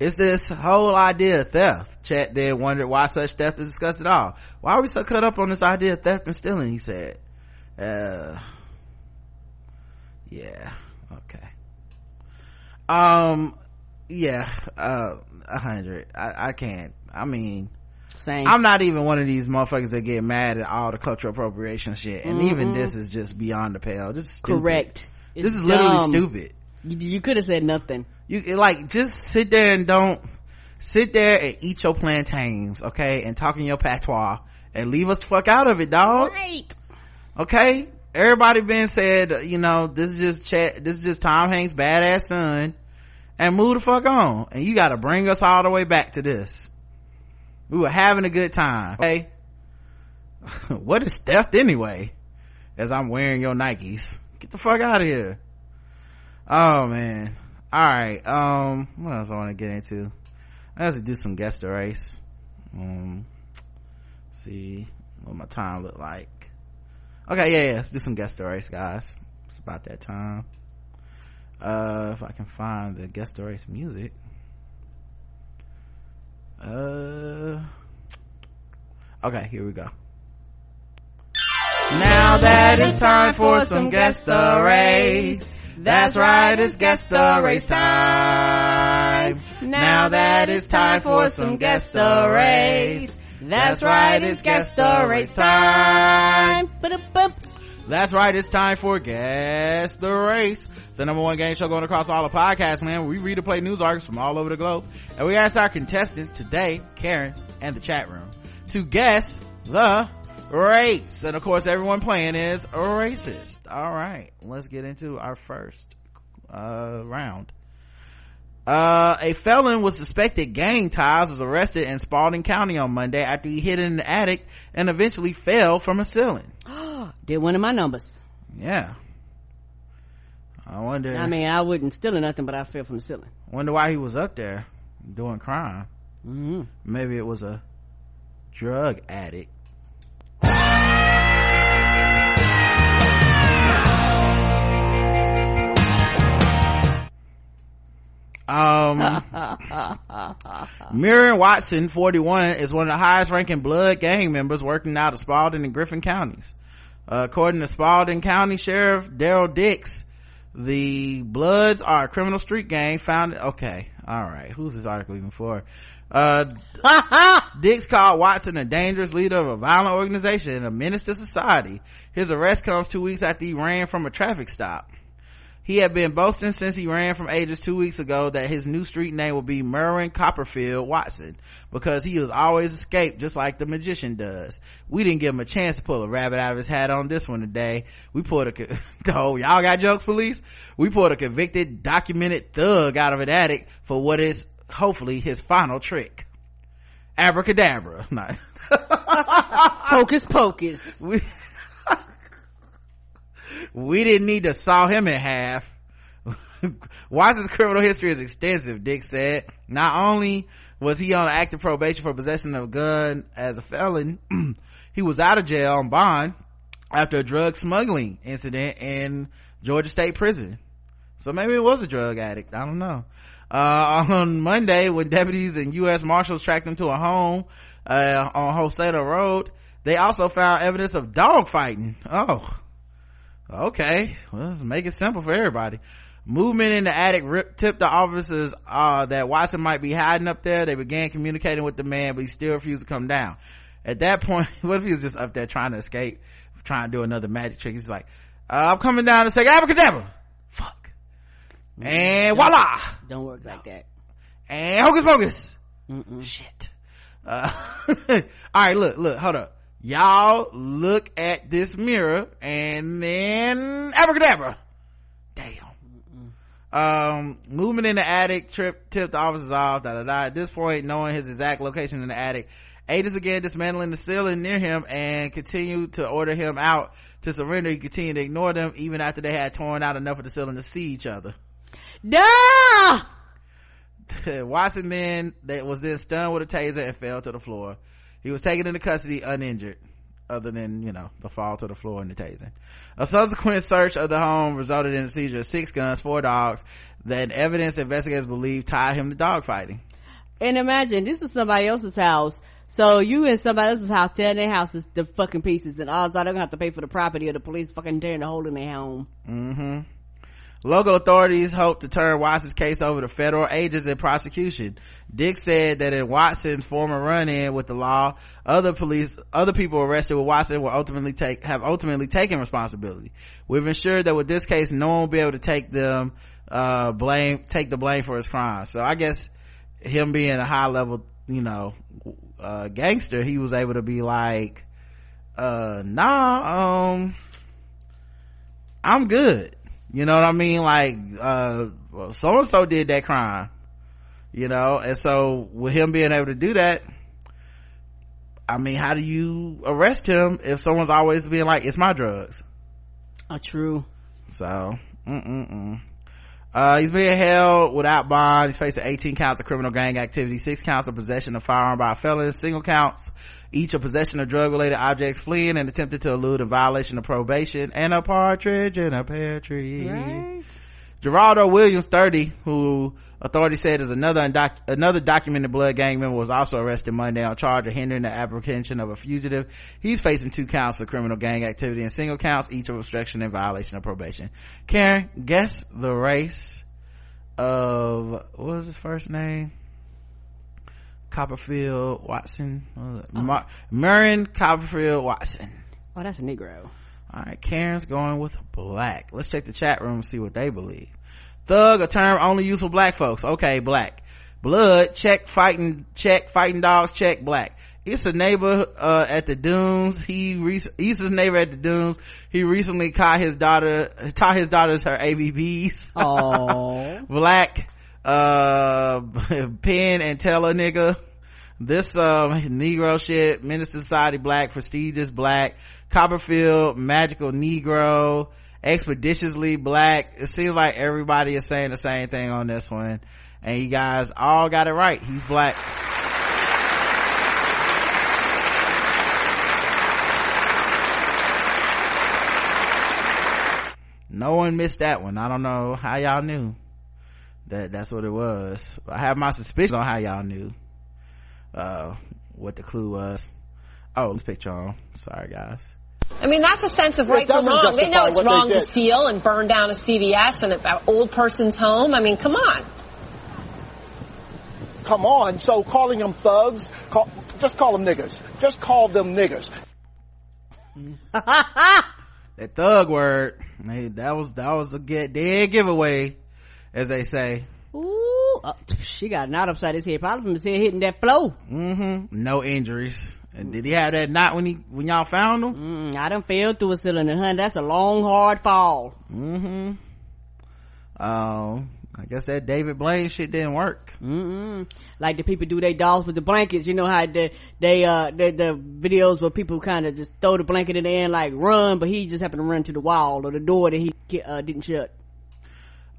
It's this whole idea of theft. Chet then wondered why such theft is discussed at all. Why are we so cut up on this idea of theft and stealing? He said. Uh, yeah, okay. Um, yeah, uh, a hundred. I, I can't. I mean, Same. I'm not even one of these motherfuckers that get mad at all the cultural appropriation shit. And even mm-hmm. this is just beyond the pale. This is stupid. Correct. This It's is literally dumb. stupid. You, you could have said nothing. You like just sit there and don't sit there and eat your plantains, okay, and talk in your patois and leave us the fuck out of it, dog. Right. Okay, everybody been said, you know, this is just Chet, this is just Tom Hanks' badass son, and move the fuck on. And you got to bring us all the way back to this. We were having a good time. Okay, what is theft anyway? As I'm wearing your Nikes, get the fuck out of here. Oh man. All right. Um, what else I want to get into? I have to do some guest race. Um, see what my time look like. Okay, yeah, yeah. Let's do some guest race, guys. It's about that time. Uh, if I can find the guest race music. Uh, okay, here we go. Now that it's time for some guest the race. That's right, it's guest the race time. Now that it's time for some guest the race. That's right, it's guest the race time. That's right, it's time for Guess the Race, the number one game show going across all of podcast land where we read and play news articles from all over the globe. And we ask our contestants today, Karen and the chat room, to guess the race. And of course, everyone playing is racist. All right, let's get into our first uh, round. Uh, a felon with suspected gang ties was arrested in Spalding County on Monday after he hid in the attic and eventually fell from a ceiling. Did one of my numbers. Yeah. I wonder. I mean, I wouldn't steal nothing, but I fell from the ceiling. wonder why he was up there doing crime. Mm-hmm. Maybe it was a drug addict. Um, Marvin Watson, 41, is one of the highest ranking blood gang members working out of Spalding and Griffin counties. Uh, according to Spalding County Sheriff Darrell Dix, the Bloods are a criminal street gang founded. Okay, all right. Who's this article even for? Uh, Dix called Watson a dangerous leader of a violent organization and a menace to society. His arrest comes two weeks after he ran from a traffic stop. He had been boasting since he ran from ages two weeks ago that his new street name would be Marvin Copperfield Watson because he was always escaped just like the magician does. We didn't give him a chance to pull a rabbit out of his hat on this one today. We pulled a, oh, y'all got jokes, police? We pulled a convicted, documented thug out of an attic for what is hopefully his final trick. Abracadabra. Not. Hocus pocus. we, we didn't need to saw him in half. Watson's criminal history is extensive, Dix said. Not only was he on active probation for possessing of a gun as a felon, he was out of jail on bond after a drug smuggling incident in Georgia State Prison. So maybe it was a drug addict. I don't know. Uh, on Monday, when deputies and U.S. Marshals tracked him to a home, uh, on Hoseta Road, they also found evidence of dog fighting. Oh, okay. Well, let's make it simple for everybody. Movement in the attic rip, tipped the officers, uh, that Watson might be hiding up there. They began communicating with the man, but he still refused to come down. At that point, what if he was just up there trying to escape, trying to do another magic trick? He's like, uh, I'm coming down to say abracadabra. Fuck. And voila! Don't work like that. And hocus pocus. Mm-mm. Shit. Uh, all right, look, look, hold up. Y'all look at this mirror and then abracadabra. Damn. Um, movement in the attic trip tipped the officers off. Da da da. At this point, knowing his exact location in the attic, agents began dismantling the ceiling near him and continued to order him out to surrender. He continued to ignore them even after they had torn out enough of the ceiling to see each other. Duh! Watson then that was then stunned with a taser and fell to the floor. He was taken into custody uninjured, other than, you know, the fall to the floor and the tasing. A subsequent search of the home resulted in the seizure of six guns, four dogs, that evidence investigators believe tied him to dogfighting. And imagine, this is somebody else's house. So you in somebody else's house tearing their houses to fucking pieces and odds are they're gonna have to pay for the property of the police fucking tearing the hole in their home. Mm-hmm. Local authorities hope to turn Watson's case over to federal agents in prosecution. Dix said that in Watson's former run-in with the law, other police, other people arrested with Watson will ultimately take, have ultimately taken responsibility. We've ensured that with this case, no one will be able to take them, uh, blame, take the blame for his crimes. So I guess him being a high level, you know, uh, gangster, he was able to be like, uh, nah, um, I'm good. You know what I mean? Like, uh, so and so did that crime. You know, and so with him being able to do that, I mean, how do you arrest him if someone's always being like, it's my drugs? Oh, true. So, mm-mm-mm. Uh, he's being held without bond. He's facing 18 counts of criminal gang activity, 6 counts of possession of firearm by a felon, single counts, each of possession of drug related objects, fleeing and attempted to elude a violation of probation, and a partridge in a pear tree. Right. Geraldo Williams, 30, who authorities said is another undoc- another documented blood gang member, was also arrested Monday on charge of hindering the apprehension of a fugitive. He's facing two counts of criminal gang activity and single counts, each of obstruction and violation of probation. Karen, guess the race of what was his first name? Copperfield Watson. What it? Oh. Mar- Copperfield Watson. Oh, that's a Negro. All right, Karen's going with black. Let's check the chat room and see what they believe. Thug, a term only used for black folks. Okay, black. Blood, check fighting, check fighting dogs, check black. It's a neighbor, uh, at the dunes. He, re- he's his neighbor at the dunes. He recently caught his daughter, taught his daughters her ABBs. Oh. black, uh, Penn and Teller nigga. This, um, Negro shit, Minister Society black, prestigious black, Copperfield, magical Negro, expeditiously black. It seems like everybody is saying the same thing on this one. And you guys all got it right. He's black. No one missed that one. I don't know how y'all knew that that's what it was. I have my suspicions on how y'all knew, uh, what the clue was. Oh, let's picture on. Sorry guys. I mean, that's a sense of right from wrong. They know it's wrong to steal and burn down a CVS and an old person's home. I mean, come on. Come on. So calling them thugs, call, just call them niggers. Just call them niggers. That thug word. Hey, that was that was a get dead giveaway, as they say. Ooh, uh, she got not knot upside his head, probably from his head hitting that flow. Mm-hmm. No injuries. And did he have that knot when he when y'all found him? Mm, I done fell through a cylinder, hun. That's a long, hard fall. Mm-hmm. Um, I guess that David Blaine shit didn't work. Mm-mm. Like the people do their dolls with the blankets. You know how they, they uh, the, the videos where people kind of just throw the blanket in the air and like run, but he just happened to run to the wall or the door that he uh, didn't shut.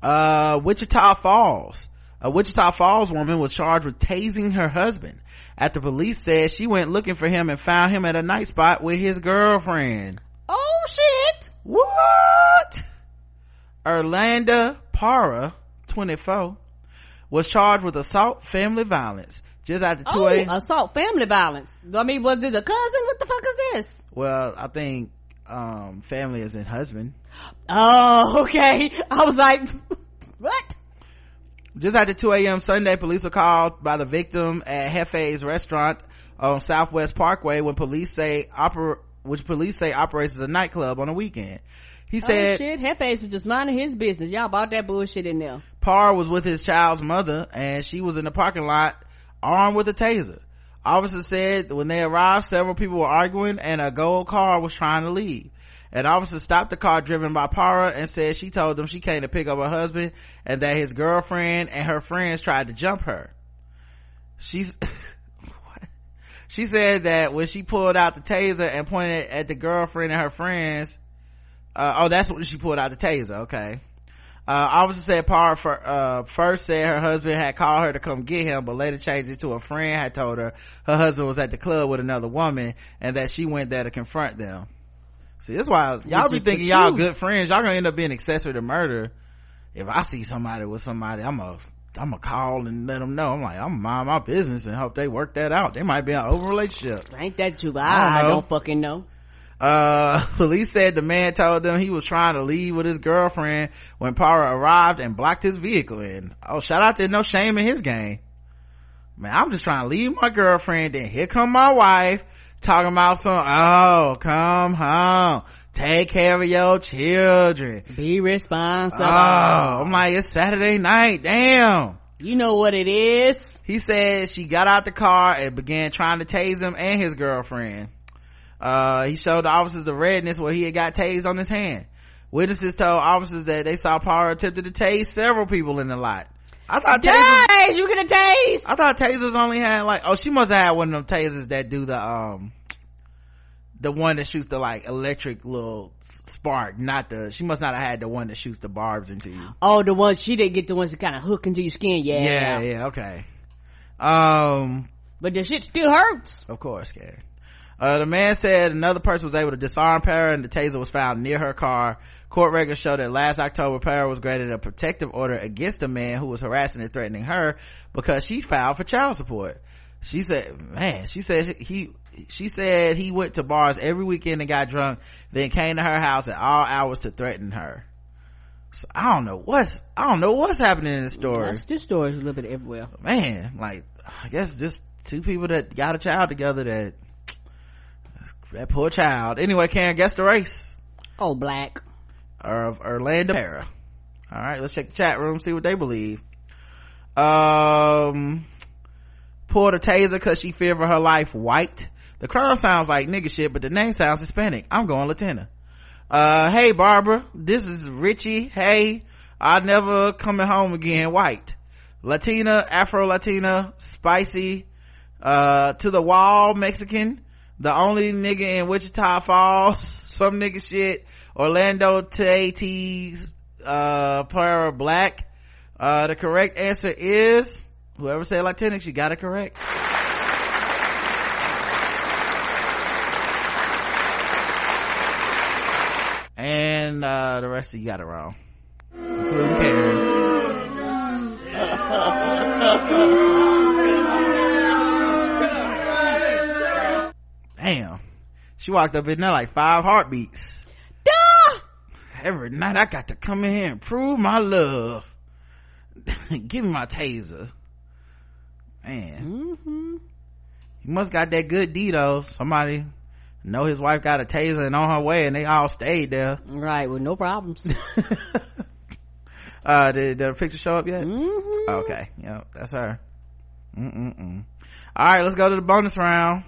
Uh, Wichita Falls. A Wichita Falls woman was charged with tasing her husband after police said she went looking for him and found him at a night spot with his girlfriend. Oh shit! What? Orlando Para, 24, was charged with assault family violence just after 2 Oh, a.m. assault family violence. I mean, was it a cousin? What the fuck is this? Well, I think, um, family is in husband. Oh, okay. I was like, what? Just after 2 a.m. Sunday, police were called by the victim at Hefe's restaurant on Southwest Parkway when police say oper- which police say operates as a nightclub on a weekend. He oh said shit, Hefe was just minding his business. Y'all bought that bullshit in there. Parr was with his child's mother and she was in the parking lot armed with a taser. Officers said when they arrived, several people were arguing and a gold car was trying to leave. An officer stopped the car driven by Para and said she told them she came to pick up her husband and that his girlfriend and her friends tried to jump her. She's, she said that when she pulled out the taser and pointed at the girlfriend and her friends, uh, oh, that's when she pulled out the taser. Okay. Uh, officer said Parr for, uh, first said her husband had called her to come get him, but later changed it to a friend had told her her husband was at the club with another woman and that she went there to confront them. See, that's why y'all be thinking y'all good friends. Y'all gonna end up being accessory to murder. If I see somebody with somebody, I'm a, I'm a call and let them know. I'm like, I'm mind my business and hope they work that out. They might be in an open relationship. Ain't that? I I, don't I don't fucking know. Uh, police said the man told them he was trying to leave with his girlfriend when Para arrived and blocked his vehicle in. Oh, shout out to no shame in his game. Man, I'm just trying to leave my girlfriend and here come my wife talking about some, oh, come home. Take care of your children. Be responsible. Oh, I'm like, it's Saturday night. Damn. You know what it is. He said she got out the car and began trying to tase him and his girlfriend. Uh, he showed the officers the redness where he had got tased on his hand. Witnesses told officers that they saw Parr attempted to tase several people in the lot. I thought tasers, you get a taste. I thought tasers only had like, oh, she must have had one of them tasers that do the, um, the one that shoots the like electric little spark, not the, she must not have had the one that shoots the barbs into you. Oh, the ones she didn't get the ones that kind of hook into your skin. Yeah. Yeah, yeah, okay. Um, But the shit still hurts. Of course, Karen. Uh, the man said another person was able to disarm Para and the taser was found near her car. Court records show that last October, Para was granted a protective order against a man who was harassing and threatening her because she filed for child support. She said, man, she said he, she said he went to bars every weekend and got drunk, then came to her house at all hours to threaten her. So I don't know what's, I don't know what's happening in the story That's this story's a little bit everywhere. man like i guess just two people that got a child together that that poor child. Anyway karen guess the race. Oh, black. of orlando Para. all right let's check the chat room see what they believe. Um pulled a taser because she feared for her life white. The crowd sounds like nigga shit but the name sounds hispanic. I'm going latina. Uh hey barbara. This is richie. Hey i never coming home again white. Latina afro latina spicy uh to the wall mexican the only nigga in wichita falls some nigga shit orlando tate's uh para black. Uh the correct answer is whoever said latinx you got it correct. And uh the rest of you got it wrong. Including Karen. she walked up in there like five heartbeats. Duh! every night i got to come in here and prove my love. Give me my taser. Man. Mm-hmm. you must got that good d though. Somebody know his wife got a taser and on her way and they all stayed there. Right, with no problems. uh did, did the picture show up yet? Hmm okay yeah that's her. Mm-mm-mm. all right let's go to the bonus round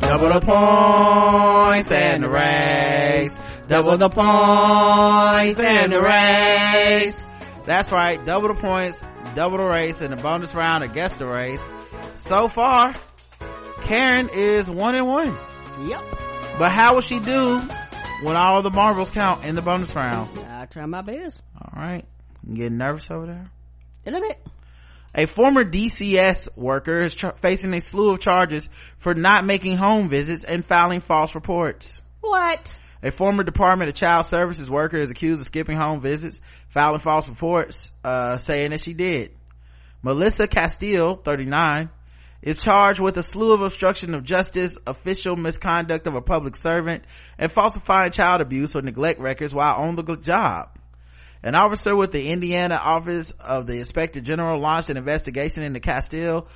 Double the points and the race. Double the points and the race. That's right. Double the points, double the race, and the bonus round against the race. So far, Karen is one and one. Yep. But how will she do when all the marbles count in the bonus round? I try my best. All right. You getting nervous over there? A little bit. A former DCS worker is ch- facing a slew of charges for not making home visits and filing false reports. What? A former Department of Child Services worker is accused of skipping home visits, filing false reports, uh, saying that she did. Melissa Castile, 39, is charged with a slew of obstruction of justice, official misconduct of a public servant, and falsifying child abuse or neglect records while on the job. An officer with the Indiana Office of the Inspector General launched an investigation into Castile,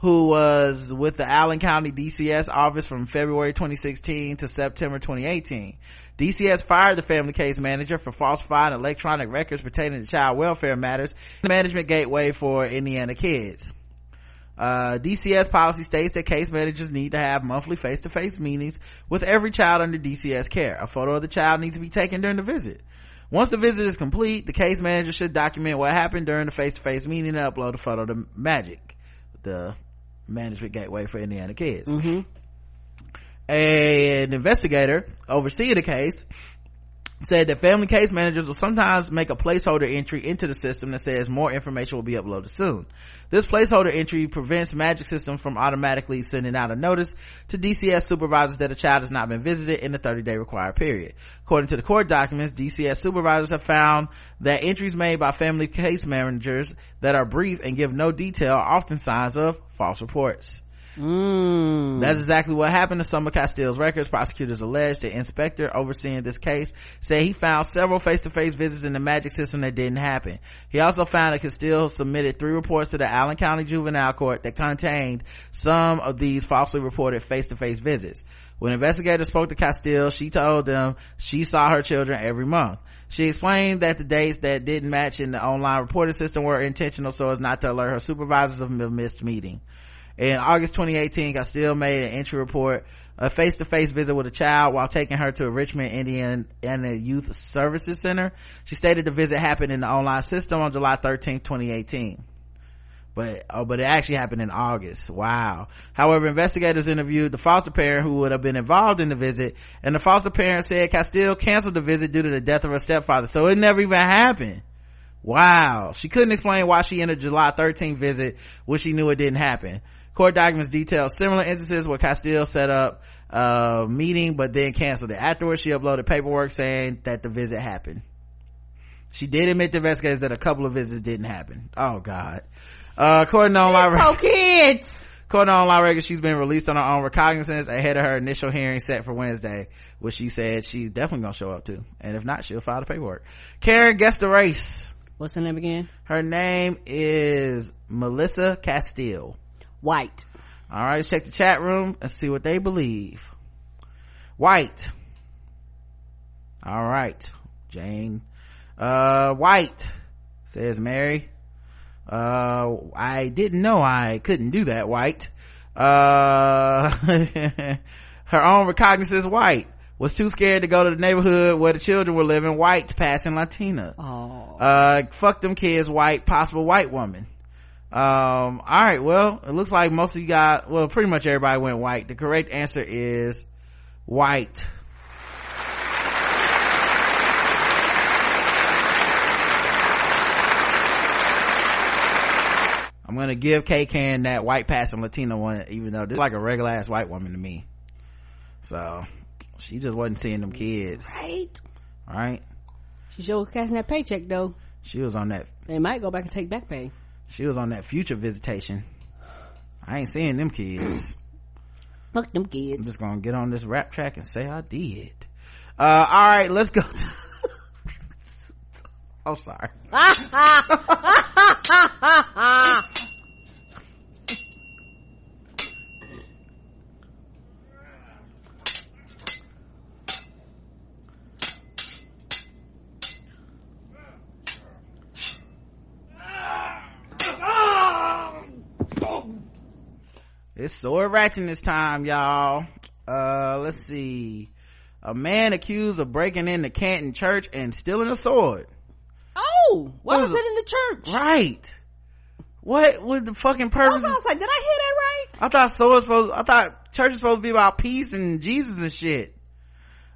who was with the Allen County DCS office from February 2016 to September 2018. DCS fired the family case manager for falsifying electronic records pertaining to child welfare matters, the management gateway for Indiana kids. Uh, DCS policy states that case managers need to have monthly face-to-face meetings with every child under DCS care. A photo of the child needs to be taken during the visit. Once the visit is complete, the case manager should document what happened during the face-to-face meeting and upload a photo to Magic, the management gateway for Indiana kids. Mm-hmm. An investigator overseeing the case said that family case managers will sometimes make a placeholder entry into the system that says more information will be uploaded soon. This placeholder entry prevents Magic System from automatically sending out a notice to DCS supervisors that a child has not been visited in the 30 day required period. According to the court documents, DCS supervisors have found that entries made by family case managers that are brief and give no detail are often signs of false reports. Mm. That's exactly what happened to some of Castile's records. Prosecutors alleged the inspector overseeing this case said he found several face-to-face visits in the magic system that didn't happen. He also found that Castile submitted three reports to the Allen County Juvenile Court that contained some of these falsely reported face-to-face visits. When investigators spoke to Castile, she told them she saw her children every month. She explained that the dates that didn't match in the online reporting system were intentional so as not to alert her supervisors of a missed meeting. In August 2018, Castile made an entry report, a face-to-face visit with a child while taking her to a Richmond Indian and a Youth Services Center. She stated the visit happened in the online system on July 13, 2018. But, oh, but it actually happened in August. Wow. However, investigators interviewed the foster parent who would have been involved in the visit, and the foster parent said Castile canceled the visit due to the death of her stepfather, so it never even happened. Wow. She couldn't explain why she entered July 13 visit when she knew it didn't happen. Court documents detail similar instances where Castile set up a meeting but then canceled it. Afterwards, she uploaded paperwork saying that the visit happened. She did admit to investigators that a couple of visits didn't happen. Oh God. Uh, according to online, Oh, kids. according to online records, she's been released on her own recognizance ahead of her initial hearing set for Wednesday, which she said she's definitely gonna show up to. And if not, she'll file the paperwork. Karen guess the race. What's her name again? Her name is Melissa Castile. White. All right, let's check the chat room and see what they believe. White. All right, Jane. Uh, White says Mary. Uh, I didn't know I couldn't do that. White. Uh, her own recognizance. White was too scared to go to the neighborhood where the children were living. White passing Latina. Oh. Uh, fuck them kids. White possible white woman um all right well it looks like most of you got well pretty much everybody went white the correct answer is white i'm gonna give k-can that white passing latina one even though this is like a regular ass white woman to me so she just wasn't seeing them kids Right. all right She sure was catching that paycheck though. she was on that They might go back and take back pay. She was on that future visitation i ain't seeing them kids Fuck them kids. I'm just gonna get on this rap track and say I did. Uh, all right, let's go. To oh sorry It's sword ratchet this time, y'all. Uh, let's see. A man accused of breaking into Canton Church and stealing a sword. oh, why What was is it in the church? Right. What was the fucking purpose? I was like, did I hear that right? I thought swords supposed, I thought church is supposed to be about peace and Jesus and shit.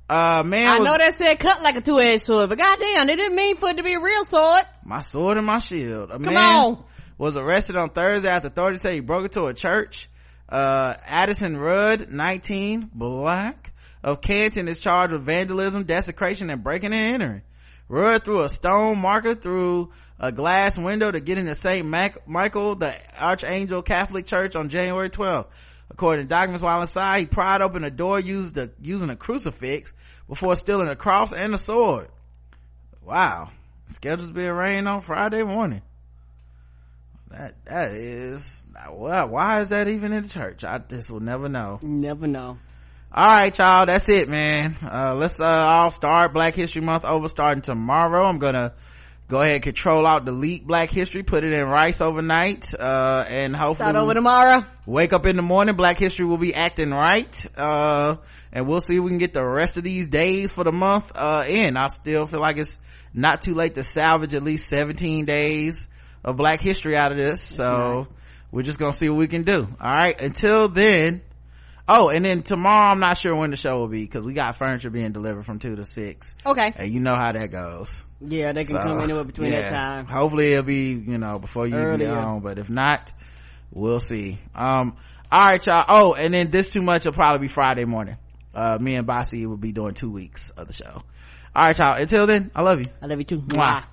Uh, man I was, know that said cut like a two-edged sword, but goddamn, it didn't mean for it to be a real sword. my sword and my shield. A Come man on. was arrested on Thursday after authorities say he broke into a church. Uh, Addison Rudd, 19, black, of Canton is charged with vandalism, desecration, and breaking and entering. Rudd threw a stone marker through a glass window to get into St. Mac- Michael, the Archangel Catholic Church on January 12th. According to documents while inside, he pried open a door used the, using a crucifix before stealing a cross and a sword. Wow. Scheduled to be rain on Friday morning. That, that is, why, why is that even in the church? I just will never know. Never know. All right, y'all. That's it, man. Uh, let's, uh, all start Black History Month over starting tomorrow. I'm gonna go ahead and control alt delete Black History, put it in Rice overnight, uh, and hopefully Start over tomorrow. wake up in the morning black history will be acting right uh and we'll see if we can get the rest of these days for the month uh in i still feel like it's not too late to salvage at least 17 days of black history out of this so we're just gonna see what we can do all right until then oh and then tomorrow i'm not sure when the show will be because we got furniture being delivered from 2 to 6 Okay. and you know how that goes Yeah, they can so, come anywhere between yeah. that time. Hopefully it'll be, you know, before you get home, but if not, we'll see. Um, alright y'all. Oh, and then this too much will probably be Friday morning. Uh, me and Bossy will be doing two weeks of the show. Alright y'all. Until then, I love you. I love you too. Mwah. Mwah.